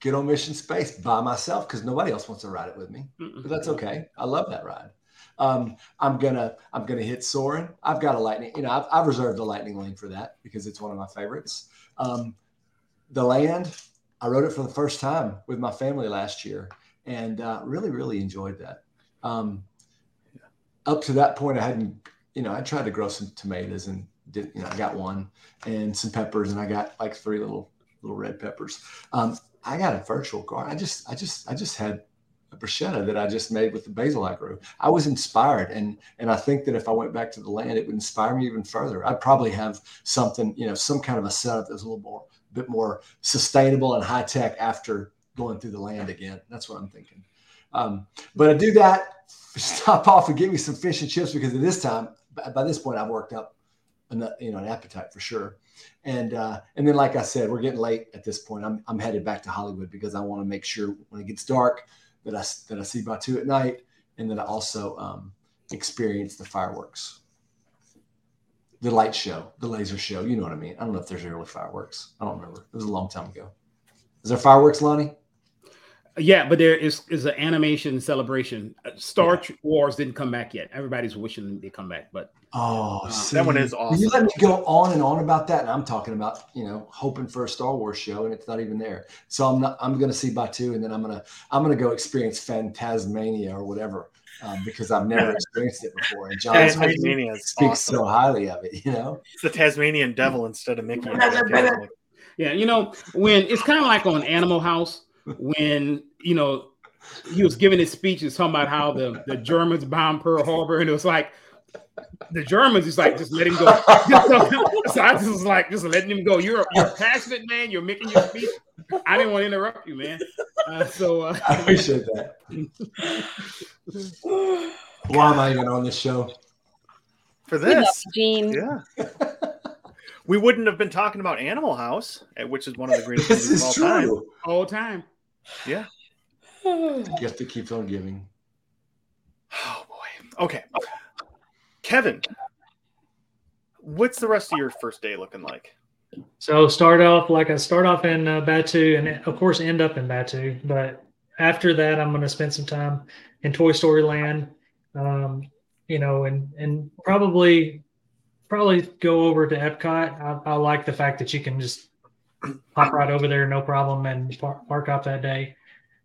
get on mission space by myself because nobody else wants to ride it with me. But that's okay. I love that ride. Um, I'm gonna I'm gonna hit Soarin'. I've got a lightning. You know, I've, I've reserved a lightning lane for that because it's one of my favorites. Um, the land. I wrote it for the first time with my family last year, and uh, really really enjoyed that. Um, up to that point, I hadn't. You know, I tried to grow some tomatoes and did. You know, I got one and some peppers, and I got like three little little red peppers. Um, I got a virtual garden. I just, I just, I just had bruschetta that I just made with the basil I grew. I was inspired, and and I think that if I went back to the land, it would inspire me even further. I'd probably have something, you know, some kind of a setup that's a little more, bit more sustainable and high tech after going through the land again. That's what I'm thinking. Um, but I do that, stop off and get me some fish and chips because at this time, by this point, I've worked up, an, you know, an appetite for sure. And uh, and then, like I said, we're getting late at this point. I'm I'm headed back to Hollywood because I want to make sure when it gets dark that I that I see Batuu at night, and then I also um, experience the fireworks, the light show, the laser show. You know what I mean? I don't know if there's really fireworks. I don't remember. It was a long time ago. Is there fireworks, Lonnie? Yeah, but there is is an animation celebration. Uh, Star yeah. Wars didn't come back yet. Everybody's wishing they come back, but oh, uh, that one is awesome. You let me go on and on about that, and I'm talking about you know hoping for a Star Wars show, and it's not even there. So I'm not. I'm going to see Batuu, and then I'm gonna I'm gonna go experience Phantasmania or whatever. Um, because I've never <laughs> experienced it before, and John Tasmania speaks awesome. so highly of it. You know, it's the Tasmanian devil instead of Mickey. yeah, you know when it's kind of like on Animal House when you know he was giving his speech and talking about how the, the Germans bombed Pearl Harbor, and it was like the Germans is like just let him go. <laughs> so I just was like just letting him go. You're you're a passionate man. You're making your speech. I didn't want to interrupt you, man. Uh, so uh, <laughs> I appreciate that. <sighs> Why am I even on this show? For this, Gene. Yeah. we wouldn't have been talking about Animal House, eh, which is one of the greatest this movies of all true. time. All time. Yeah. You to keep on giving. <sighs> Oh boy. Okay. Kevin, what's the rest of your first day looking like? So start off like I start off in uh, Batuu, and of course end up in Batuu. But after that, I'm going to spend some time in Toy Story Land. Um, you know, and and probably probably go over to Epcot. I, I like the fact that you can just hop right over there, no problem, and park, park up that day.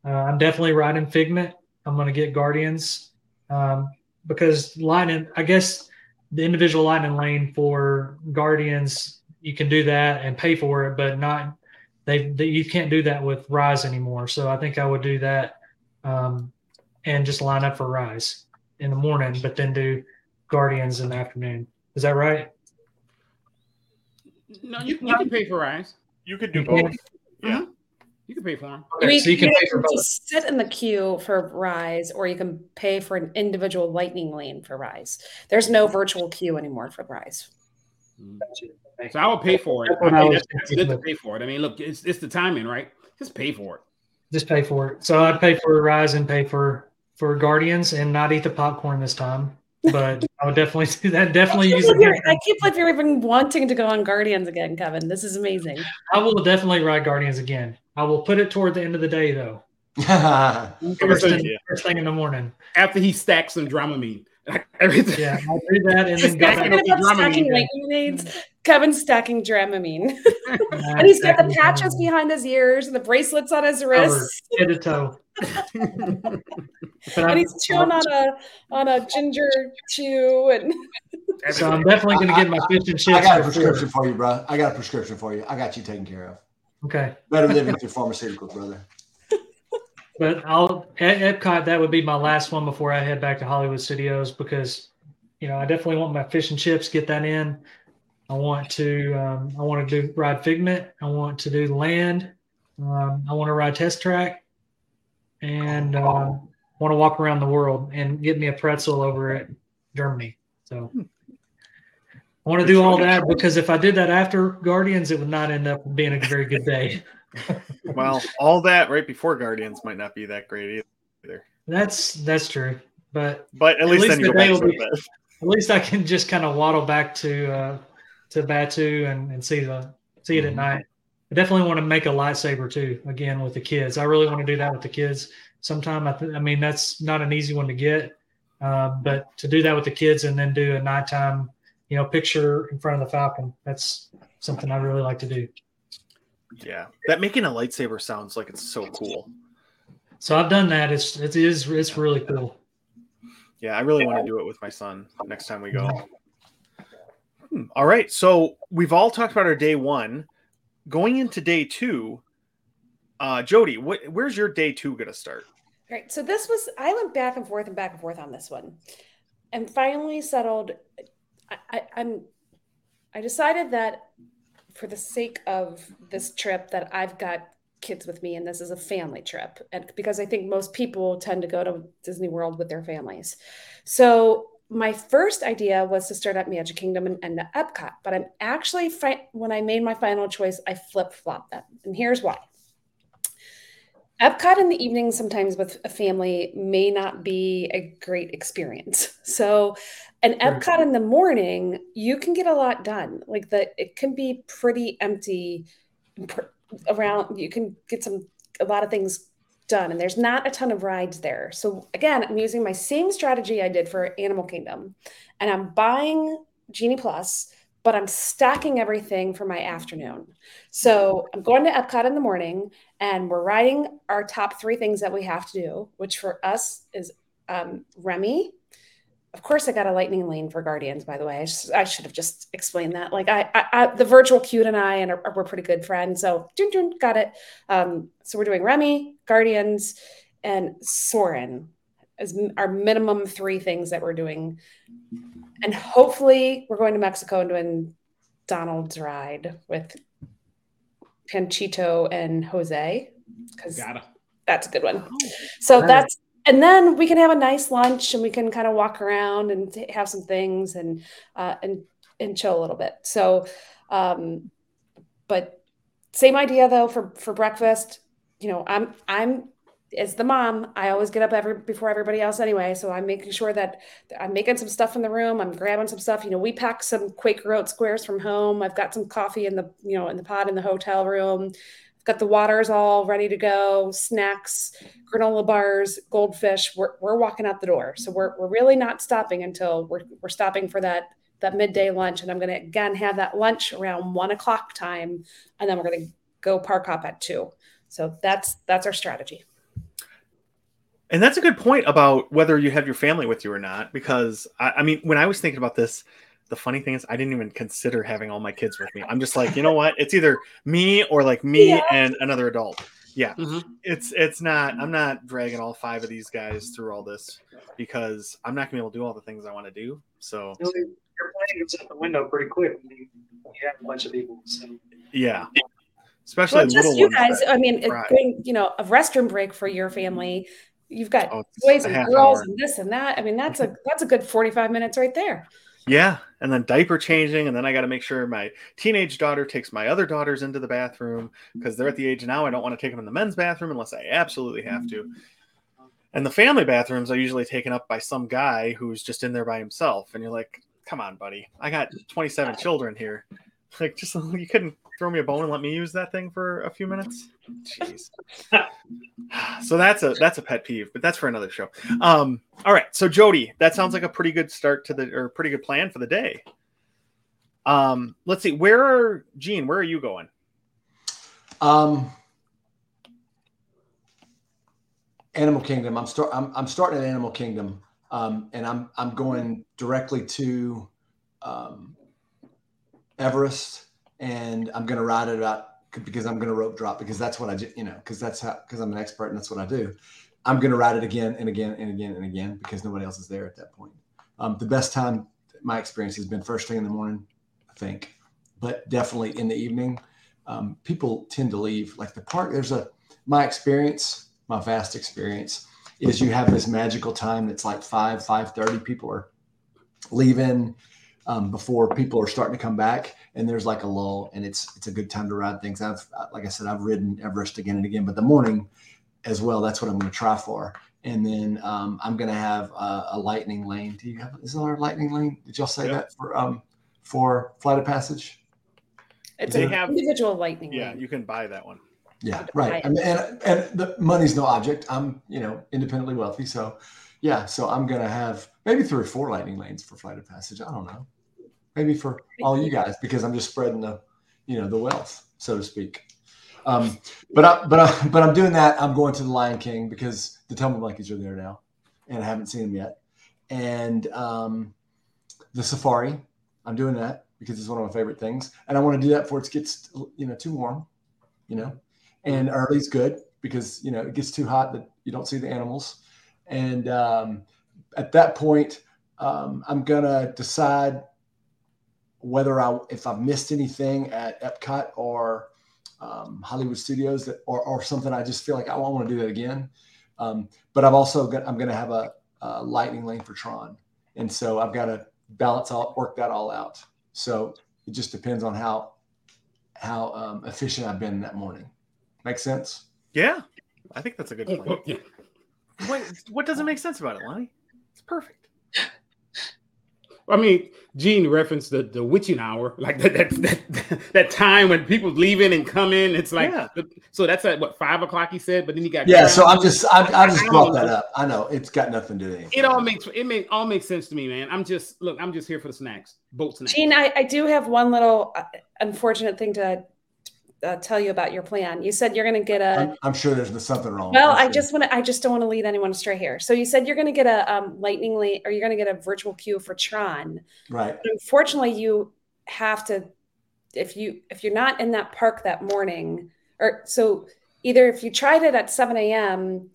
Uh, I'm definitely riding Figment. I'm going to get Guardians um, because Lightning, I guess the individual Lightning lane for Guardians, you can do that and pay for it, but not they, they you can't do that with Rise anymore. So I think I would do that um, and just line up for Rise in the morning, but then do Guardians in the afternoon. Is that right? No, you, you can pay for Rise. You could do both. Yeah. Mm-hmm. You can pay for them. Okay, so you can pay for both. sit in the queue for Rise, or you can pay for an individual Lightning lane for Rise. There's no virtual queue anymore for Rise. Mm. So I will pay for it. I mean, that's, that's good to pay for it. I mean, look, it's it's the timing, right? Just pay for it. Just pay for it. So I'd pay for Rise and pay for for Guardians and not eat the popcorn this time but <laughs> I would definitely do that. Definitely I use it. I keep like you're even wanting to go on Guardians again, Kevin. This is amazing. I will definitely ride Guardians again. I will put it toward the end of the day though. <laughs> first, thing, first thing in the morning. After he stacks some Dramamine. <laughs> Everything. Yeah, I'll do that and then go back. stacking lightning Kevin stacking Dramamine. <laughs> and he's got the patches behind his ears and the bracelets on his wrists. Head to toe. and he's chewing on a on a ginger chew and so I'm definitely gonna get my fish and chips. I got a prescription for you, bro. I got a prescription for you. I got you taken care of. Okay. Better living with your pharmaceuticals, brother. <laughs> But I'll at Epcot. That would be my last one before I head back to Hollywood Studios because, you know, I definitely want my fish and chips. Get that in. I want to. Um, I want to do ride Figment. I want to do Land. Um, I want to ride Test Track, and uh, want to walk around the world and get me a pretzel over at Germany. So. I want to do all that because if I did that after Guardians, it would not end up being a very good day. <laughs> well, all that right before Guardians might not be that great either. That's that's true, but But at, At least, least then the day will be- <laughs> at least I can just kind of waddle back to uh, to Batuu and, and see the see it at Mhm. night. I definitely want to make a lightsaber too. Again with the kids, I really want to do that with the kids. Sometime I, th- I mean that's not an easy one to get, uh, but to do that with the kids and then do a nighttime, you know, picture in front of the Falcon. That's something I really like to do. Yeah, that making a lightsaber sounds like it's so cool. So I've done that. It's it is it's really cool. Yeah, I really want to do it with my son next time we go. Hmm, All right, so we've all talked about our day one. Going into day two, uh, Jody, what, where's your day two going to start? Right. So this was I went back and forth and back and forth on this one, and finally settled. I, I'm. I decided that for the sake of this trip, that I've got kids with me, and this is a family trip, and because I think most people tend to go to Disney World with their families. So my first idea was to start at Magic Kingdom and end at Epcot, but I'm actually fi- when I made my final choice, I flip flopped them, and here's why. Epcot in the evening, sometimes with a family, may not be a great experience. <laughs> So, an Very Epcot in the morning, you can get a lot done. Like the, it can be pretty empty around. You can get some a lot of things done, and there's not a ton of rides there. So again, I'm using my same strategy I did for Animal Kingdom, and I'm buying Genie Plus, but I'm stacking everything for my afternoon. So I'm going to Epcot in the morning and we're writing our top three things that we have to do, which for us is um, Remy. Of course, I got a lightning lane for Guardians. By the way, I, sh- I should have just explained that. Like, I, I, I the virtual queue and I, and are, we're pretty good friends. So, dun, dun, got it. Um, so we're doing Remy, Guardians, and Soarin' as our minimum three things that we're doing, and hopefully, we're going to Mexico and doing Donald's ride with Panchito and Jose because that's a good one. So Right. that's and then we can have a nice lunch and we can kind of walk around and t- have some things and uh, and and chill a little bit. So, um, but same idea though for for breakfast. You know, I'm I'm as the mom, I always get up every before everybody else anyway. So I'm making sure that I'm making some stuff in the room. I'm grabbing some stuff. You know, we pack some Quaker oat squares from home. I've got some coffee in the you know in the pot in the hotel room. Got the waters all ready to go. Snacks, granola bars, goldfish. We're we're walking out the door. So we're we're really not stopping until we're we're stopping for that that midday lunch. And I'm going to again have that lunch around one o'clock time, and then we're going to go park hop at two. So that's that's our strategy. And that's a good point about whether you have your family with you or not. Because I, I mean, when I was thinking about this, the funny thing is, I didn't even consider having all my kids with me. I'm just like, you know what? It's either me or like me Yeah. and another adult. Yeah, Mhm. it's it's not. I'm not dragging all five of these guys through all this because I'm not gonna be able to do all the things I want to do. So Really, your plan goes out the window pretty quick when you, have a bunch of people. So yeah, especially Well, just you guys. I mean, it- going, you know, a restroom break for your family. You've got oh, boys and girls hour. and this and that. I mean, that's a <laughs> that's a good forty five minutes right there. Yeah, and then diaper changing, and then I got to make sure my teenage daughter takes my other daughters into the bathroom because they're at the age now I don't want to take them in the men's bathroom unless I absolutely have to. Mm. And the family bathrooms are usually taken up by some guy who's just in there by himself, and you're like, "Come on, buddy, I got 27 children here. <laughs> Like, just you couldn't throw me a bone and let me use that thing for a few minutes." Jeez. <laughs> so that's a that's a pet peeve, but that's for another show. Um, all right, so Jody, that sounds like a pretty good start to the or pretty good plan for the day. Um, let's see, where are Gene? Where are you going? Um, Animal Kingdom. I'm start. I'm, I'm starting at Animal Kingdom, um, and I'm I'm going directly to um, Everest, and I'm going to ride it out because I'm going to rope drop because that's what I do. You know, because that's how because I'm an expert and that's what I do. I'm going to ride it again and again and again and again because nobody else is there at that point. Um, the best time, my experience has been first thing in the morning, I think, but definitely in the evening um, people tend to leave. Like the park, there's a my experience, my vast experience is you have this magical time that's like five, five thirty. People are leaving um, before people are starting to come back, and there's like a lull, and it's it's a good time to ride things. I've like I said, I've ridden Everest again and again, but the morning as well. That's what I'm going to try for. and then um, I'm going to have a, a, lightning lane. Do you have? Is there a lightning lane? Did y'all say that for um for flight of passage? It's They an have- individual lightning. Yeah, lane. you can buy that one. Yeah, right. I mean, and, and the money's no object. I'm, you know, independently wealthy. So, yeah. So I'm gonna have maybe three or four lightning lanes for flight of passage. I don't know. Maybe for all you guys because I'm just spreading the, you know, the wealth, so to speak. Um, but I, but I, but I'm doing that. I'm going to the Lion King because the Tumble Monkeys are there now, and I haven't seen them yet. And um, the Safari, I'm doing that because it's one of my favorite things, and I want to do that before it gets you know too warm, you know. And early's good because you know it gets too hot that you don't see the animals. And um, at that point, um, I'm gonna decide whether I if I've missed anything at Epcot or um, Hollywood Studios that or, or something I just feel like I want to do that again. Um, but I've also got I'm going to have a, a lightning lane for Tron, and so I've got to balance all work that all out. So it just depends on how how um, efficient I've been that morning. Make sense? Yeah, I think that's a good plan. <laughs> Yeah. What, what doesn't make sense about it, Lonnie? It's perfect. I mean, Gene referenced the, the witching hour, <laughs> like that, that that that time when people leaving and coming. It's like Yeah. so that's at what five o'clock he said, but then you got Yeah. So. I'm just I, I just brought that up. I know it's got nothing to do with anything. it all makes it make all makes sense to me, man. I'm just look, I'm just here for the snacks, boat snacks. Gene, I, I do have one little uh, unfortunate thing to uh, tell you about your plan. You said you're going to get a. I'm, I'm sure there's something wrong. Well, sure. just want to. I just don't want to lead anyone astray here. So you said you're going to get a um, lightning lane, or you're going to get a virtual queue for Tron. right. But unfortunately, you have to. If you if you're not in that park that morning, or so either if you tried it at 7 a.m.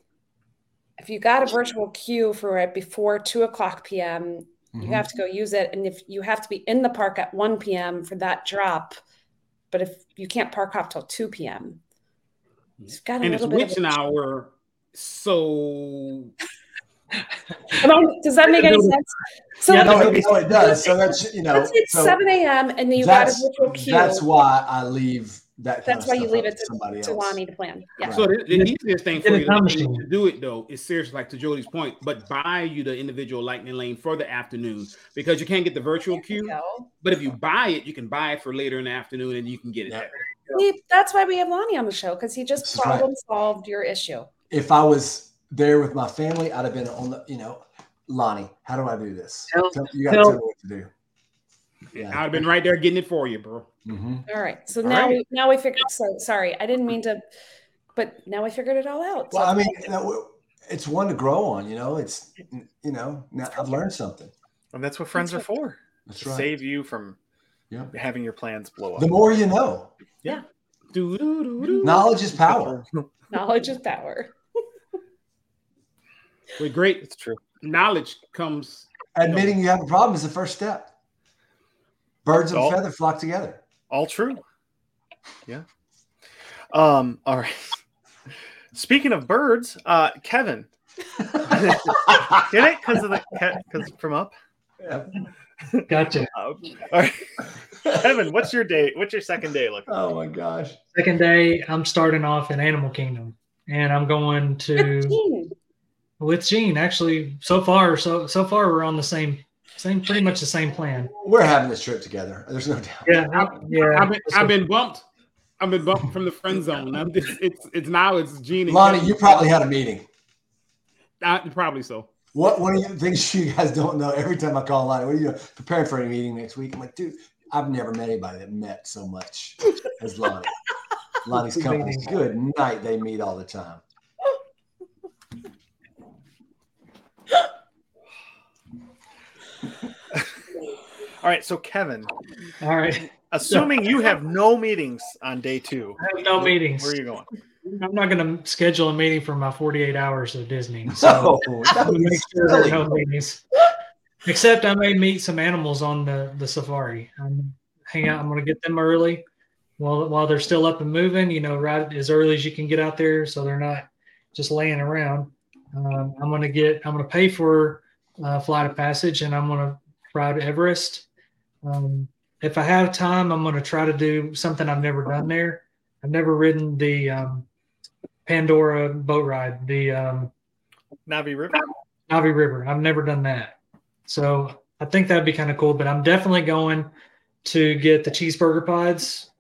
If you got a virtual queue for it before 2 o'clock p.m., you Mhm. have to go use it and if you have to be in the park at 1 p.m for that drop but if you can't park off till 2 p.m it's got a and it's little bit witching of a, hour. So <laughs> does that make any sense so Yeah, No, it, no, it does. So that's you know. let's it's so 7 a.m and then you got a that's virtual queue that's why I leave that. Kind That's of why you leave it to, somebody to else. Lonnie to plan yeah So the, the Get- easiest thing for you to, do it though is seriously like to Jody's point, but buy you the individual lightning lane for the afternoon because you can't get the virtual There queue. But if you buy it, you can buy it for later in the afternoon and you can get it Yeah. there. That's why we have Lonnie on the show because he just This is right. problem solved your issue If I was there with my family, I'd have been on the. You know, Lonnie, how do I do this? Tell- Tell- you got to tell- tell me what to do. I'd Yeah. have been right there getting it for you, bro. hmm all right so All now right. we now we figured so sorry i didn't mean to but now we figured it all out Well, So- I mean, you know, it's one to grow on. You know, it's you know, now I've learned something. And that's what friends are That's for. That's To right. save you from Yeah. having your plans blow up. The more you know, Doo-doo-doo-doo. knowledge is power. <laughs> knowledge is power With great It's true. knowledge comes Admitting you have a problem is the first step. Birds of a All- feather flock together. All true. Yeah. Um, all right. Speaking of birds, uh, Kevin. <laughs> Get it? Because of the because from up. Gotcha. Uh, <laughs> all right. Kevin, what's your day? What's your second day looking? Oh my gosh. Second day, I'm starting off in Animal Kingdom, and I'm going to 15. with Gene. Actually, so far, so so far, we're on the same, same, pretty much the same plan. We're having this trip together. There's no doubt. Yeah, yeah. I've been, I've been bumped. I've been bumped from the friend zone. I'm just, it's it's now it's Gene. and Lonnie, Kevin. you probably had a meeting. Uh, probably so. What one of the things you guys don't know every time I call Lonnie, what are you doing? preparing for a meeting next week? I'm like, dude, I've never met anybody that met so much as Lonnie. Lonnie's company. Good night. They meet all the time. <laughs> All right, so Kevin, All right. assuming you have no meetings on day two, I have no meetings. where are you going? I'm not going to schedule a meeting for my 48 hours of Disney. So So I'm gonna make sure there are no meetings. Except I may meet some animals on the, the safari. I'm hang out. I'm going to get them early while while they're still up and moving. You know, right as early as you can get out there, so they're not just laying around. Um, I'm going to get. I'm going to pay for uh, flight of passage, and I'm going to ride Everest. Um, if I have time, I'm going to try to do something I've never done there. I've never ridden the um, Pandora boat ride. The um, Na'vi River. Na'vi River. I've never done that. So I think that'd be kind of cool. But I'm definitely going to get the cheeseburger pods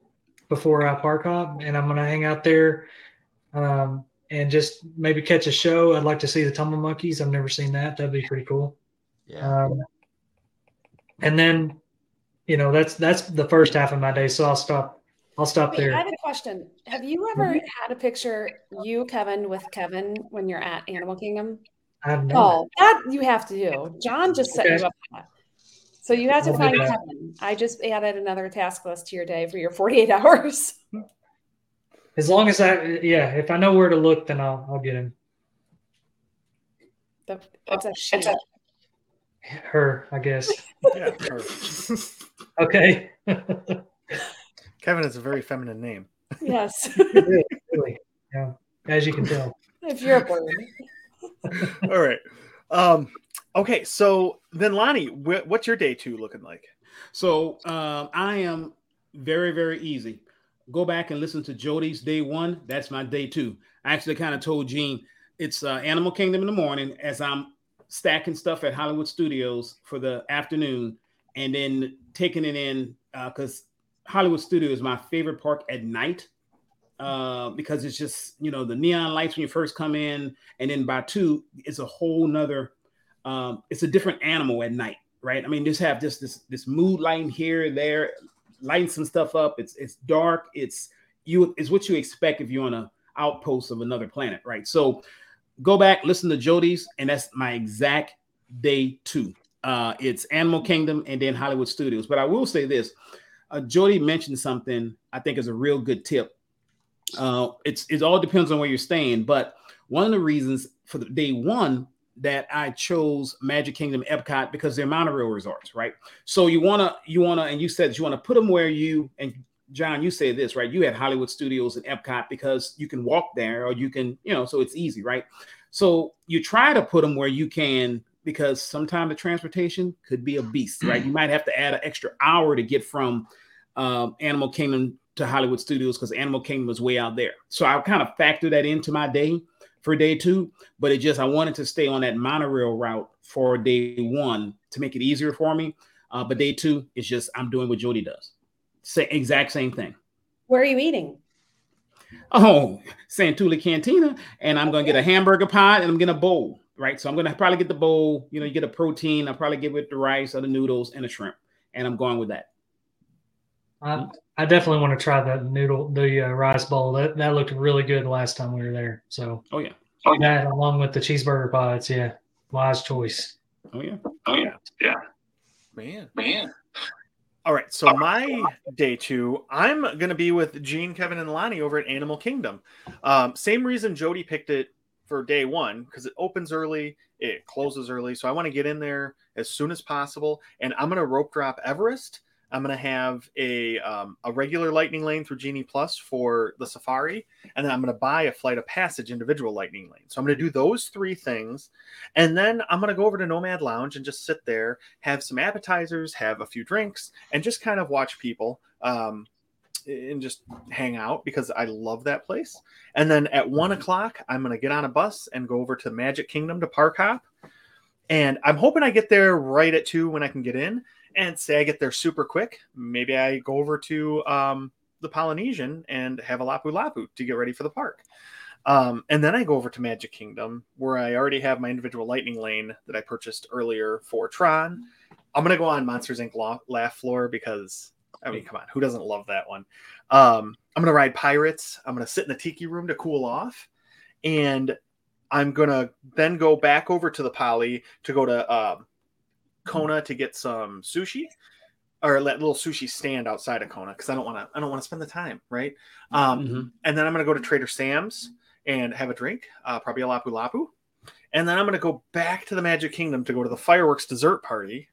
before I park hop, and I'm gonna hang out there um, and just maybe catch a show. I'd like to see the tumble monkeys. I've never seen that. That'd be pretty cool. Yeah. Um, and then, you know, that's that's the first half of my day. So I'll stop. I'll stop Wait, there. I have a question. Have you ever had a picture you, Kevin, with Kevin when you're at Animal Kingdom? I have no. Oh, that you have to do. John just set Okay. you up. that. So you have to I'll find. Kevin. I just added another task list to your day for your 48 <laughs> hours. As long as I, yeah, if I know where to look, then I'll I'll get him. The- It's a she. Her, I guess. <laughs> Yeah. or- <laughs> Okay. Kevin is a very feminine name. Yes. <laughs> really, really. Yeah. As you can tell. if you're a bird. All right. Um, okay, so then Lonnie, wh- what's your day two looking like? So um, I am very, very easy. Go back and listen to Jody's day one. That's my day two. I actually kind of told Gene it's uh, Animal Kingdom in the morning as I'm stacking stuff at Hollywood Studios for the afternoon and then taking it in because Hollywood Studios is my favorite park at night uh, because it's just, you know, the neon lights when you first come in. And then by two, it's a whole nother, um, it's a different animal at night right? I mean, just have just this this mood lighting here, and there, lighting some stuff up. It's it's dark. It's you. It's what you expect if you're on a outpost of another planet, right? So go back, listen to Jody's, and that's my exact day two. Uh, it's Animal Kingdom and then Hollywood Studios. But I will say this: uh, Jody mentioned something I think is a real good tip. Uh, it's it all depends on where you're staying, but one of the reasons for the day one that I chose Magic Kingdom Epcot because they're monorail resorts, right? So you wanna you wanna and you said you wanna put them where you and John, you said this, right? You had Hollywood Studios and Epcot because you can walk there or you can, you know, so it's easy, right? So you try to put them where you can because sometimes the transportation could be a beast, right? You might have to add an extra hour to get from um, Animal Kingdom to Hollywood Studios because Animal Kingdom is way out there. So I kind of factor that into my day for day two, but it just I wanted to stay on that monorail route for day one to make it easier for me. Uh, but day two is just I'm doing what Jody does, say exact same thing. Where are you eating? Oh, Satu'li Cantina, and I'm gonna get a hamburger pot and I'm gonna bowl, right? So I'm gonna probably get the bowl. You know, you get a protein. I'll probably get with the rice or the noodles and the shrimp, and I'm going with that. I, I definitely want to try the noodle, the uh, rice bowl. That that looked really good last time we were there. So Oh yeah, that along with the cheeseburger pods, yeah, wise choice. oh yeah. Oh yeah, yeah, Man. man. All right, so my day two, I'm gonna be with Gene, Kevin, and Lonnie over at Animal Kingdom. Um, same reason Jody picked it for day one because it opens early, it closes early, so I want to get in there as soon as possible. And I'm gonna rope drop Everest. I'm gonna have a um, a regular Lightning Lane through Genie Plus for the Safari, and then I'm gonna buy a Flight of Passage individual Lightning Lane. So I'm gonna do those three things, and then I'm gonna go over to Nomad Lounge and just sit there, have some appetizers, have a few drinks, and just kind of watch people um, and just hang out because I love that place. And then at one o'clock, I'm gonna get on a bus and go over to Magic Kingdom to Park Hop. And I'm hoping I get there right at two when I can get in. And say I get there super quick. Maybe I go over to um, the Polynesian and have a Lapu Lapu to get ready for the park. Um, and then I go over to Magic Kingdom where I already have my individual lightning lane that I purchased earlier for Tron. I'm gonna go on Monsters Inc. Laugh, Floor because I mean, come on, who doesn't love that one? Um, I'm gonna ride Pirates. I'm gonna sit in the Tiki Room to cool off, and I'm gonna then go back over to the Poly to go to um, Kona to get some sushi or that little sushi stand outside of Kona because I don't want to. I don't want to spend the time, right? Um, Mhm. and then I'm going to go to Trader Sam's and have a drink, uh, probably a lapu lapu. And then I'm going to go back to the Magic Kingdom to go to the fireworks dessert party.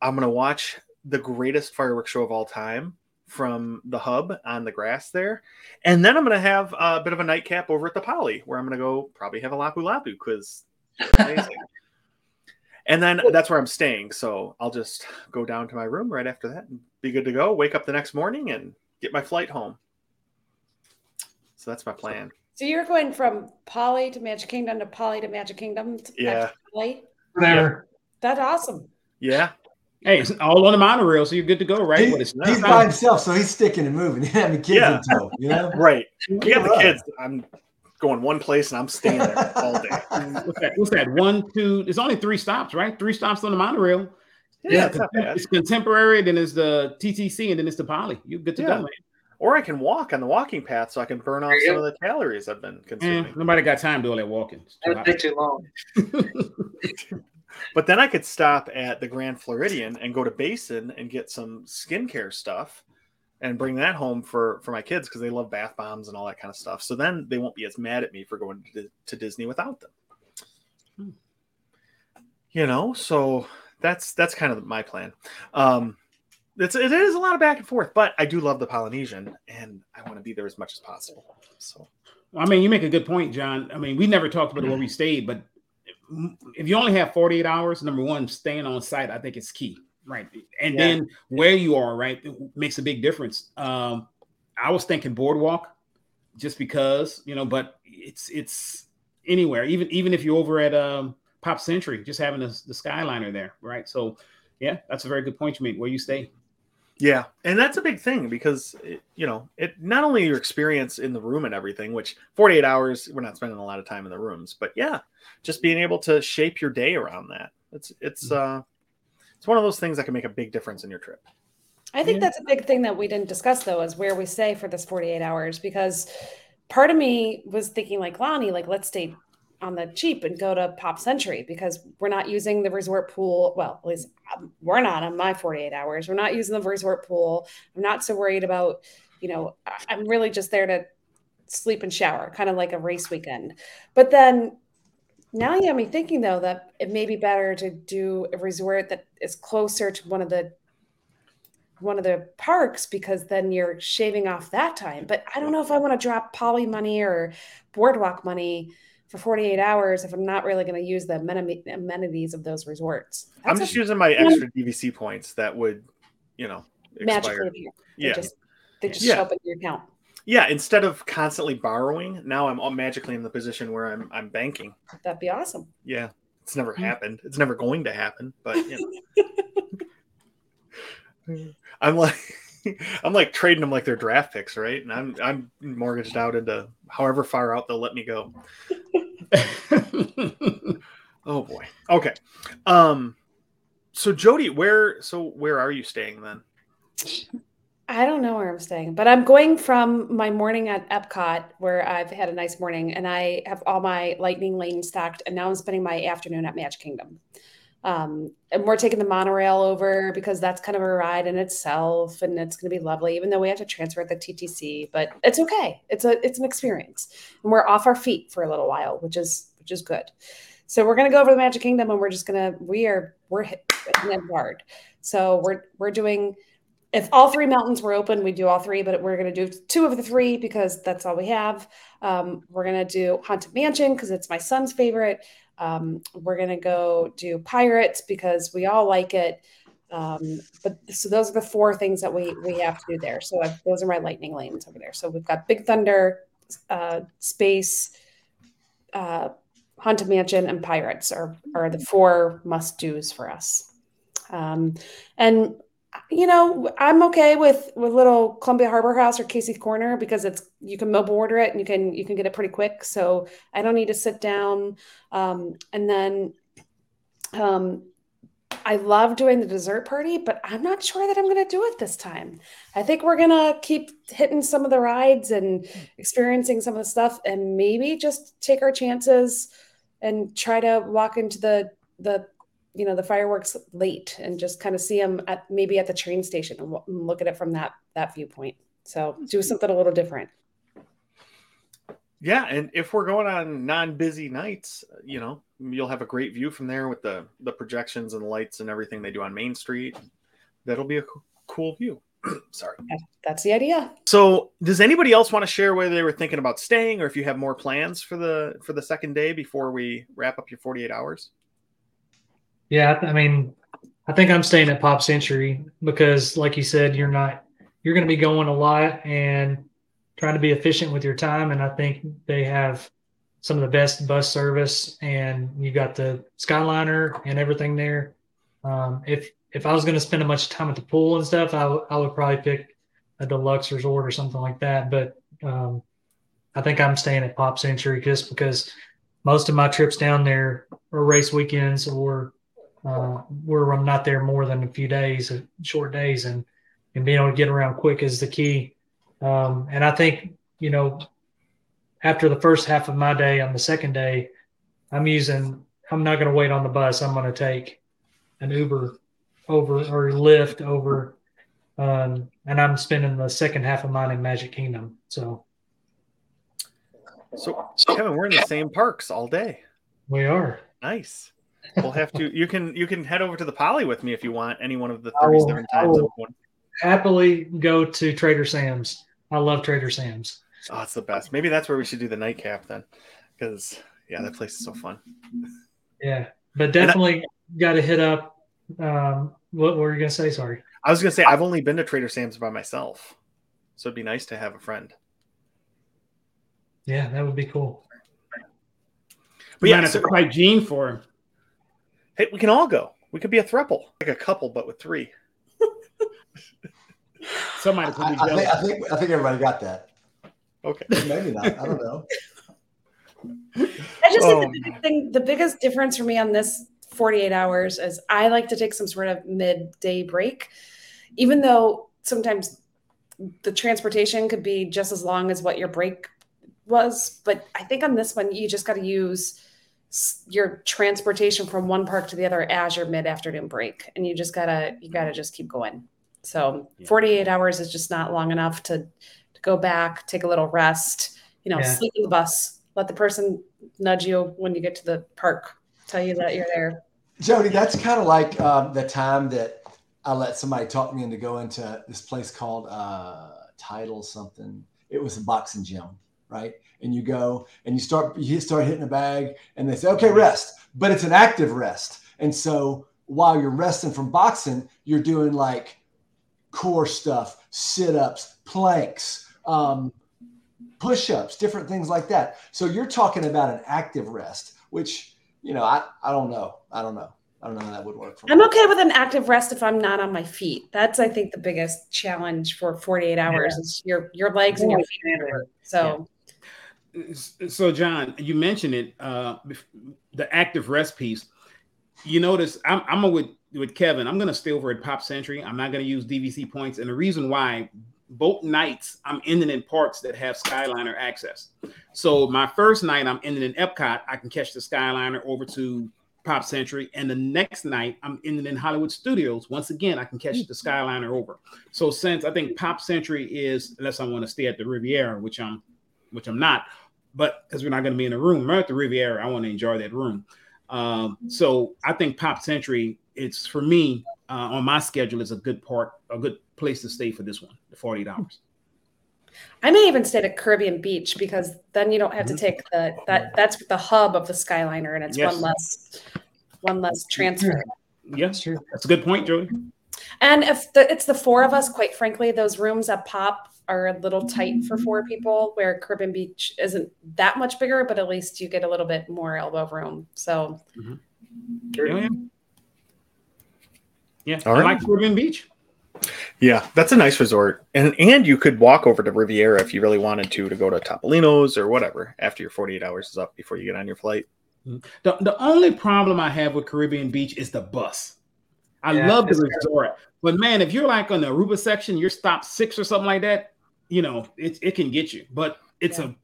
I'm going to watch the greatest fireworks show of all time from the hub on the grass there. And then I'm going to have a bit of a nightcap over at the Poly where I'm going to go probably have a lapu lapu because <laughs> amazing. And then that's where I'm staying. So I'll just go down to my room right after that and be good to go. Wake up the next morning and get my flight home. So that's my plan. So you're going from Poly to Magic Kingdom to Poly to Magic Kingdom. To Yeah. Magic Poly. There. That's awesome. Yeah. Hey, it's all on the monorail, so you're good to go, right? He- But it's he's by himself, so he's sticking and moving. He <laughs> having kids Yeah. in tow, you know. <laughs> Right. You got the kids. I'm going one place and I'm staying there all day. <laughs> what's that? What's that? One, two. There's only three stops, right? Three stops on the monorail. Yeah, it's not bad. It's contemporary, then it's the TTC, and then it's the Poly. You're good to Yeah. go, man. Or I can walk on the walking path so I can burn off There some of the calories I've been Eh, consuming. nobody got time to do all that walking. It's too That would take too long. <laughs> But then I could stop at the Grand Floridian and go to Basin and get some skincare stuff and bring that home for for my kids because they love bath bombs and all that kind of stuff. So then they won't be as mad at me for going to, to Disney without them. Hmm. You know, so that's that's kind of my plan. Um, it's it is a lot of back and forth, but I do love the Polynesian and I want to be there as much as possible. So I mean, you make a good point, John. I mean, we never talked about where we stayed, but if you only have 48 hours, number one, staying on site, I think is key, right? And Yeah. then where you are, right, it makes a big difference. Um, I was thinking boardwalk, just because, you know, but it's it's anywhere, even even if you're over at um, Pop Century, just having the, the Skyliner there, right? So, yeah, that's a very good point you made. Where you stay, Yeah, and that's a big thing because it, you know it not only your experience in the room and everything, which 48 hours we're not spending a lot of time in the rooms, but yeah, just being able to shape your day around that. It's it's uh it's one of those things that can make a big difference in your trip. I think Yeah. that's a big thing that we didn't discuss though, is where we stay for this 48 hours because part of me was thinking like Lonnie, like let's stay on the cheap and go to Pop Century because we're not using the resort pool. Well, at least um, we're not on my 48 hours. We're not using the resort pool. I'm not so worried about, you know, I'm really just there to sleep and shower, kind of like a race weekend. But then now you have me thinking though that it may be better to do a resort that is closer to one of the one of the parks because then you're shaving off that time. But I don't know if I want to drop poly money or boardwalk money for 48 hours if I'm not really going to use the amenities of those resorts. I'm just a using my extra DVC points that would, you know, magically expire. appear. They Yeah. just they just Yeah. show up in your account. Yeah, instead of constantly borrowing, now I'm all magically in the position where I'm I'm banking. That'd be awesome. Yeah. It's never Mm. happened. It's never going to happen, but you know. <laughs> I'm like <laughs> I'm like trading them like they're draft picks, right? And I'm I'm mortgaged out into however far out they'll let me go. <laughs> Oh boy. Okay. Um so Jody, where so where are you staying then? I don't know where I'm staying, but I'm going from my morning at Epcot, where I've had a nice morning, and I have all my Lightning Lane stocked, and now I'm spending my afternoon at Magic Kingdom. Um, and we're taking the monorail over because that's kind of a ride in itself, and it's going to be lovely. Even though we have to transfer at the TTC, but it's okay. It's a it's an experience, and we're off our feet for a little while, which is which is good. So we're going to go over the Magic Kingdom, and we're just going to we are we're hitting it hard. So we're we're doing if all three mountains were open, we'd do all three, but we're going to do two of the three because that's all we have. Um, we're going to do Haunted Mansion because it's my son's favorite. Um, we're going to go do Pirates because we all like it. Um, but so those are the four things that we we have to do there. So I've, those are my lightning lanes over there. So we've got Big Thunder, uh, Space, uh, Haunted Mansion, and Pirates are are the four must dos for us. Um, and you know, I'm okay with with little Columbia Harbor House or Casey's Corner because it's you can mobile order it and you can you can get it pretty quick. So I don't need to sit down. Um, and then um, I love doing the dessert party, but I'm not sure that I'm going to do it this time. I think we're going to keep hitting some of the rides and experiencing some of the stuff, and maybe just take our chances and try to walk into the the you know the fireworks late and just kind of see them at maybe at the train station and, w- and look at it from that that viewpoint. So do something a little different. Yeah, and if we're going on non-busy nights, you know, you'll have a great view from there with the the projections and the lights and everything they do on Main Street. That'll be a co- cool view. <clears throat> Sorry. That- That's the idea. So, does anybody else want to share whether they were thinking about staying or if you have more plans for the for the second day before we wrap up your 48 hours? Yeah, I- mean, I think I'm staying at Pop Century because, like you said, you're not you're going to be going a lot and trying to be efficient with your time. And I think they have some of the best bus service, and you got the Skyliner and everything there. Um, if if I was going to spend a much time at the pool and stuff, I, w- I would probably pick a deluxe resort or something like that. But um, I think I'm staying at Pop Century just because most of my trips down there are race weekends or uh, where I'm not there more than a few days, short days, and and being able to get around quick is the key. Um, and I think you know, after the first half of my day, on the second day, I'm using. I'm not going to wait on the bus. I'm going to take an Uber over or Lyft over, um, and I'm spending the second half of mine in Magic Kingdom. So So, Kevin, we're in the same parks all day. we are. Nice. We'll have to. You can you can head over to the Poly with me if you want any one of the I will- thirty-seven I will. of one. Happily go to Trader Sam's. I love Trader Sam's. Oh, it's the best. Maybe that's where we should do the nightcap then, because yeah, that place is so fun. Yeah, but definitely got to hit up. Um, what were you gonna say? Sorry. I was gonna say I've only been to Trader Sam's by myself, so it'd be nice to have a friend. Yeah, that would be cool. But Yeah, yeah, have so, to fight Gene for him. Hey, we can all go. We could be a thruple, like a couple, but with three. <laughs> Somebody I, gonna be I, think. I think I think everybody got that. Okay. Maybe not. I don't know. I just Oh. think the um, biggest thing, the biggest difference for me on this 48 hours is I like to take some sort of midday break, even though sometimes the transportation could be just as long as what your break was. But I think on this one, you just got to use s- your transportation from one park to the other as your mid afternoon break, and you just gotta you gotta just keep going. So Yeah. 48 hours is just not long enough to to go back, take a little rest, you know, Yeah. sleep in the bus, let the person nudge you when you get to the park, tell you that you're there. Jody, that's kind of like um, the time that I let somebody talk me into going to this place called uh, Title something. It was a boxing gym, right? And you go and you start you start hitting a bag, and they say, "Okay, rest," but it's an active rest. And so while you're resting from boxing, you're doing like core stuff, sit ups, planks, um, push ups, different things like that. So you're talking about an active rest, which you know, I, I don't know. I don't know. I don't know how that would work for me. I'm okay with an active rest if I'm not on my feet. That's I think the biggest challenge for 48 hours is your your legs and your feet. are hurt. So John, you mentioned it, uh, the active rest piece. You notice I'm, I'm with with Kevin. I'm going to stay over at Pop Century. I'm not going to use DVC points, and the reason why both nights I'm ending in parks that have Skyliner access. So my first night I'm ending in Epcot. I can catch the Skyliner over to Pop Century, and the next night I'm ending in Hollywood Studios. Once again, I can catch the Skyliner over. So since I think Pop Century is, unless I want to stay at the Riviera, which I'm, which I'm not, but because we're not going to be in a room, we're at the Riviera. I want to enjoy that room. Um, so I think Pop Century, it's for me uh, on my schedule is a good part, a good place to stay for this one, the 48 hours. I may even stay at Caribbean Beach because then you don't have to take the that that's the hub of the Skyliner and it's Yes. one less one less transfer. Yes, that's a good point, Jody. And if the, it's the four of us, quite frankly, those rooms at Pop are a little tight for mm-hmm. four people, where Caribbean Beach isn't that much bigger, but at least you get a little bit more elbow room. So mm-hmm. Yeah, yeah. Yeah, All I right. like Caribbean Beach. Yeah, that's a nice resort, and and you could walk over to Riviera if you really wanted to to go to Topolino's or whatever after your forty eight hours is up before you get on your flight. Mm-hmm. The, the only problem I have with Caribbean Beach is the bus. I Yeah, love the it's resort, but man, if you're like on the Aruba section, you're stop six or something like that, you know, it, it can get you. But it's a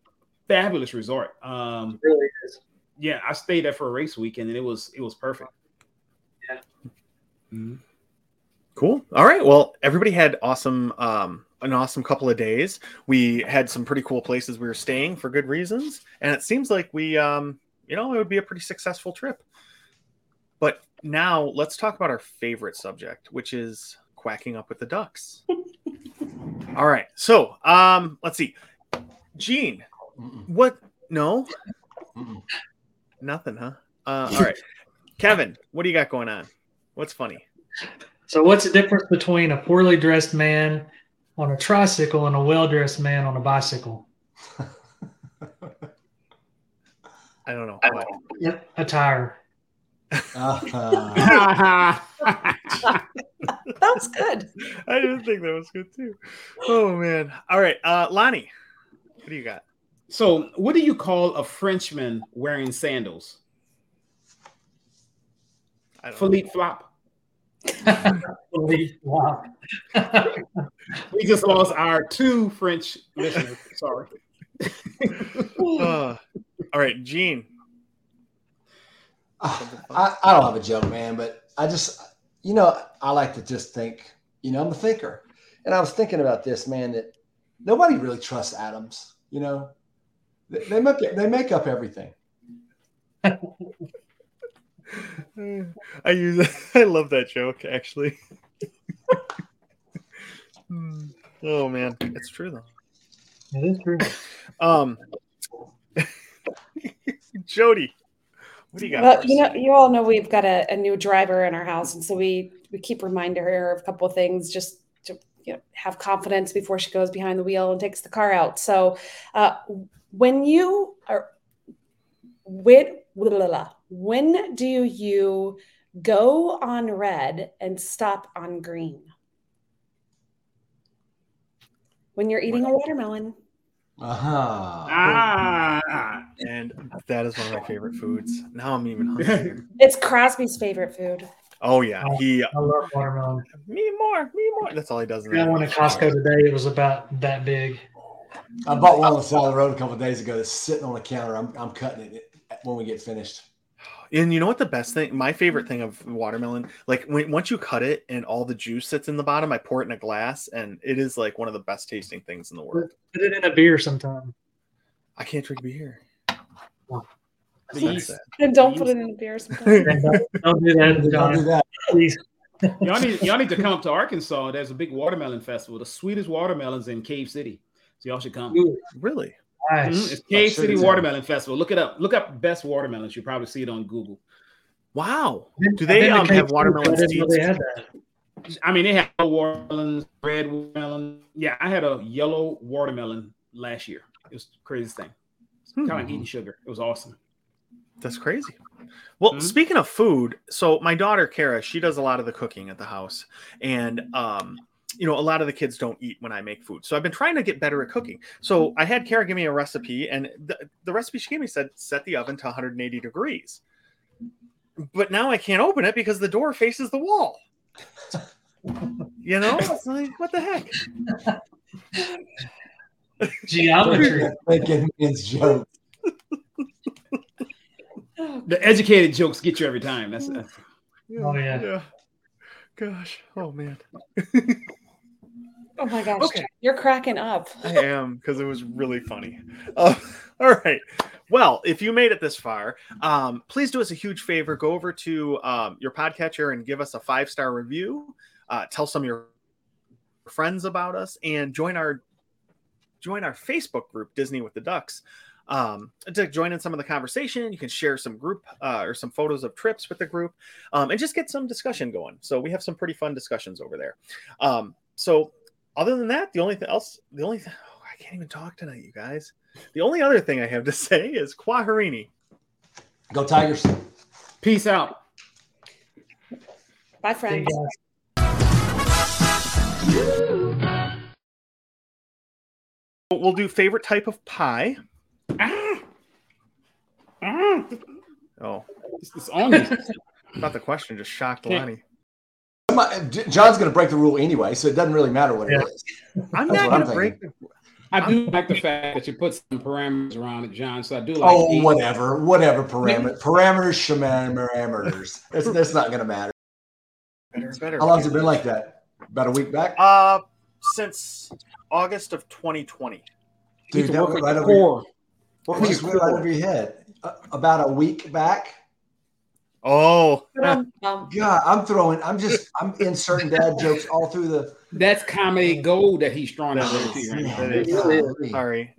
fabulous resort. Um, It really is. yeah, I stayed there for a race weekend and it was it was perfect. Yeah. Mhm. Cool. All right. Well, everybody had awesome, um, an awesome couple of days. We had some pretty cool places we were staying for good reasons, and it seems like we, um, you know, it would be a pretty successful trip. But now let's talk about our favorite subject, which is quacking up with the ducks. <laughs> All right. So, um, let's see. Gene, Mm-mm, what? No, mm-mm. nothing, huh? Uh, all right. Kevin, what do you got going on? What's funny? So, what's the difference between a poorly dressed man on a tricycle and a well dressed man on a bicycle? I don't know. I What? don't Attire. Uh-huh. <laughs> That was good. I didn't think that was good too. Oh man. All right, uh, Lonnie, what do you got? so, what do you call a Frenchman wearing sandals? I don't know. Philippe Flop. <laughs> We just lost our two French listeners. Sorry. <laughs> Uh, all right, Gene. I, I don't have a joke, man, but I just, you know, I like to just think, you know, I'm a thinker. And I was thinking about this, man, that nobody really trusts atoms, you know, they, they make, they make up everything. <laughs> I use <laughs> I love that joke actually. <laughs> Hmm. oh man, it's true though. It is true. Um, Jody, what do you got? Well, you know, you all know we've got a, a new driver in our house, and so we we keep reminding her of a couple of things just to you know, have confidence before she goes behind the wheel and takes the car out. So, uh, when you are when when do you go on red and stop on green? When you're eating a watermelon. Uh-huh. Ah. and that is one of my favorite foods. Now I'm even <laughs> hungry. It's Crosby's favorite food. oh yeah, he I love watermelon. me more, me more. That's all he does. in I got that one at Costco today. It was about that big. I bought one on the side of the road a couple of days ago that's sitting on the counter. I'm, I'm cutting it when we get finished. And you know what the best thing, my favorite mm-hmm. thing of watermelon, like when once you cut it and all the juice sits in the bottom, I pour it in a glass, and it is like one of the best tasting things in the world. Put it in a beer sometime. I can't drink beer. That's Please. And don't put it in a beer <laughs> sometimes. And don't, don't that, Don't do that. Please. Y'all need y'all need to come up to Arkansas. There's a big watermelon festival. The sweetest watermelons in Cave City. So y'all should come. Really? Nice. It's Cave City it's- Watermelon Festival. Look it up. Look up best watermelons. You'll probably see it on Google. Wow. Do they um, Cape have Cod, watermelon I didn't seeds? had that. I mean, they have yellow watermelons, red watermelon. Yeah, I had a yellow watermelon last year. It was the craziest thing. Hmm. Kind of eating sugar. It was awesome. That's crazy. Well, Mhm. speaking of food, so my daughter Kara, she does a lot of the cooking at the house, and um, you know, a lot of the kids don't eat when I make food. So I've been trying to get better at cooking. So I had Kara give me a recipe, and the, the recipe she gave me said set the oven to 180 degrees. But now I can't open it because the door faces the wall. You know, it's like what the heck? Geometry. Making men's jokes. <laughs> The educated jokes get you every time. That's, that's Oh, yeah. yeah. Gosh, oh man. <laughs> Oh my gosh, Okay. you're cracking up. <laughs> I am because it was really funny. Uh, <laughs> all right. Well, if you made it this far, um, please do us a huge favor. Go over to um, your podcatcher and give us a five star review. Uh, tell some of your friends about us and join our join our Facebook group, Disney with the Ducks. Um, to join in some of the conversation, you can share some group uh, or some photos of trips with the group, um, and just get some discussion going. So we have some pretty fun discussions over there. Um, so other than that, the only thing else, the only thing, oh, I can't even talk tonight, you guys. The only other thing I have to <laughs> say is Quaharini. Go Tigers. peace out. Bye, friends. We'll do favorite type of pie. Ah. Ah. Oh, It's, it's on you. <laughs> I thought the question just shocked Can't- Lonnie. Somebody- John's going to break the rule anyway, so it doesn't really matter what Yeah. it is. <laughs> I'm That's not going to break. I do like the fact that you put some parameters around it, John. So I do like. Oh, eight. whatever, whatever parameter, <laughs> parameters, shaman, parameters. That's, that's not going to matter. Better, better. How long's it been like that? About a week back, Uh, since August of 2020. You dude. need to That went right over. Your, core. Work it with just your went right over your head. Uh, about a week back. Oh, Um, um, God, I'm throwing. I'm just. I'm inserting dad <laughs> jokes all through the. That's comedy gold that he's throwing out there to right now. That is- Golly. sorry.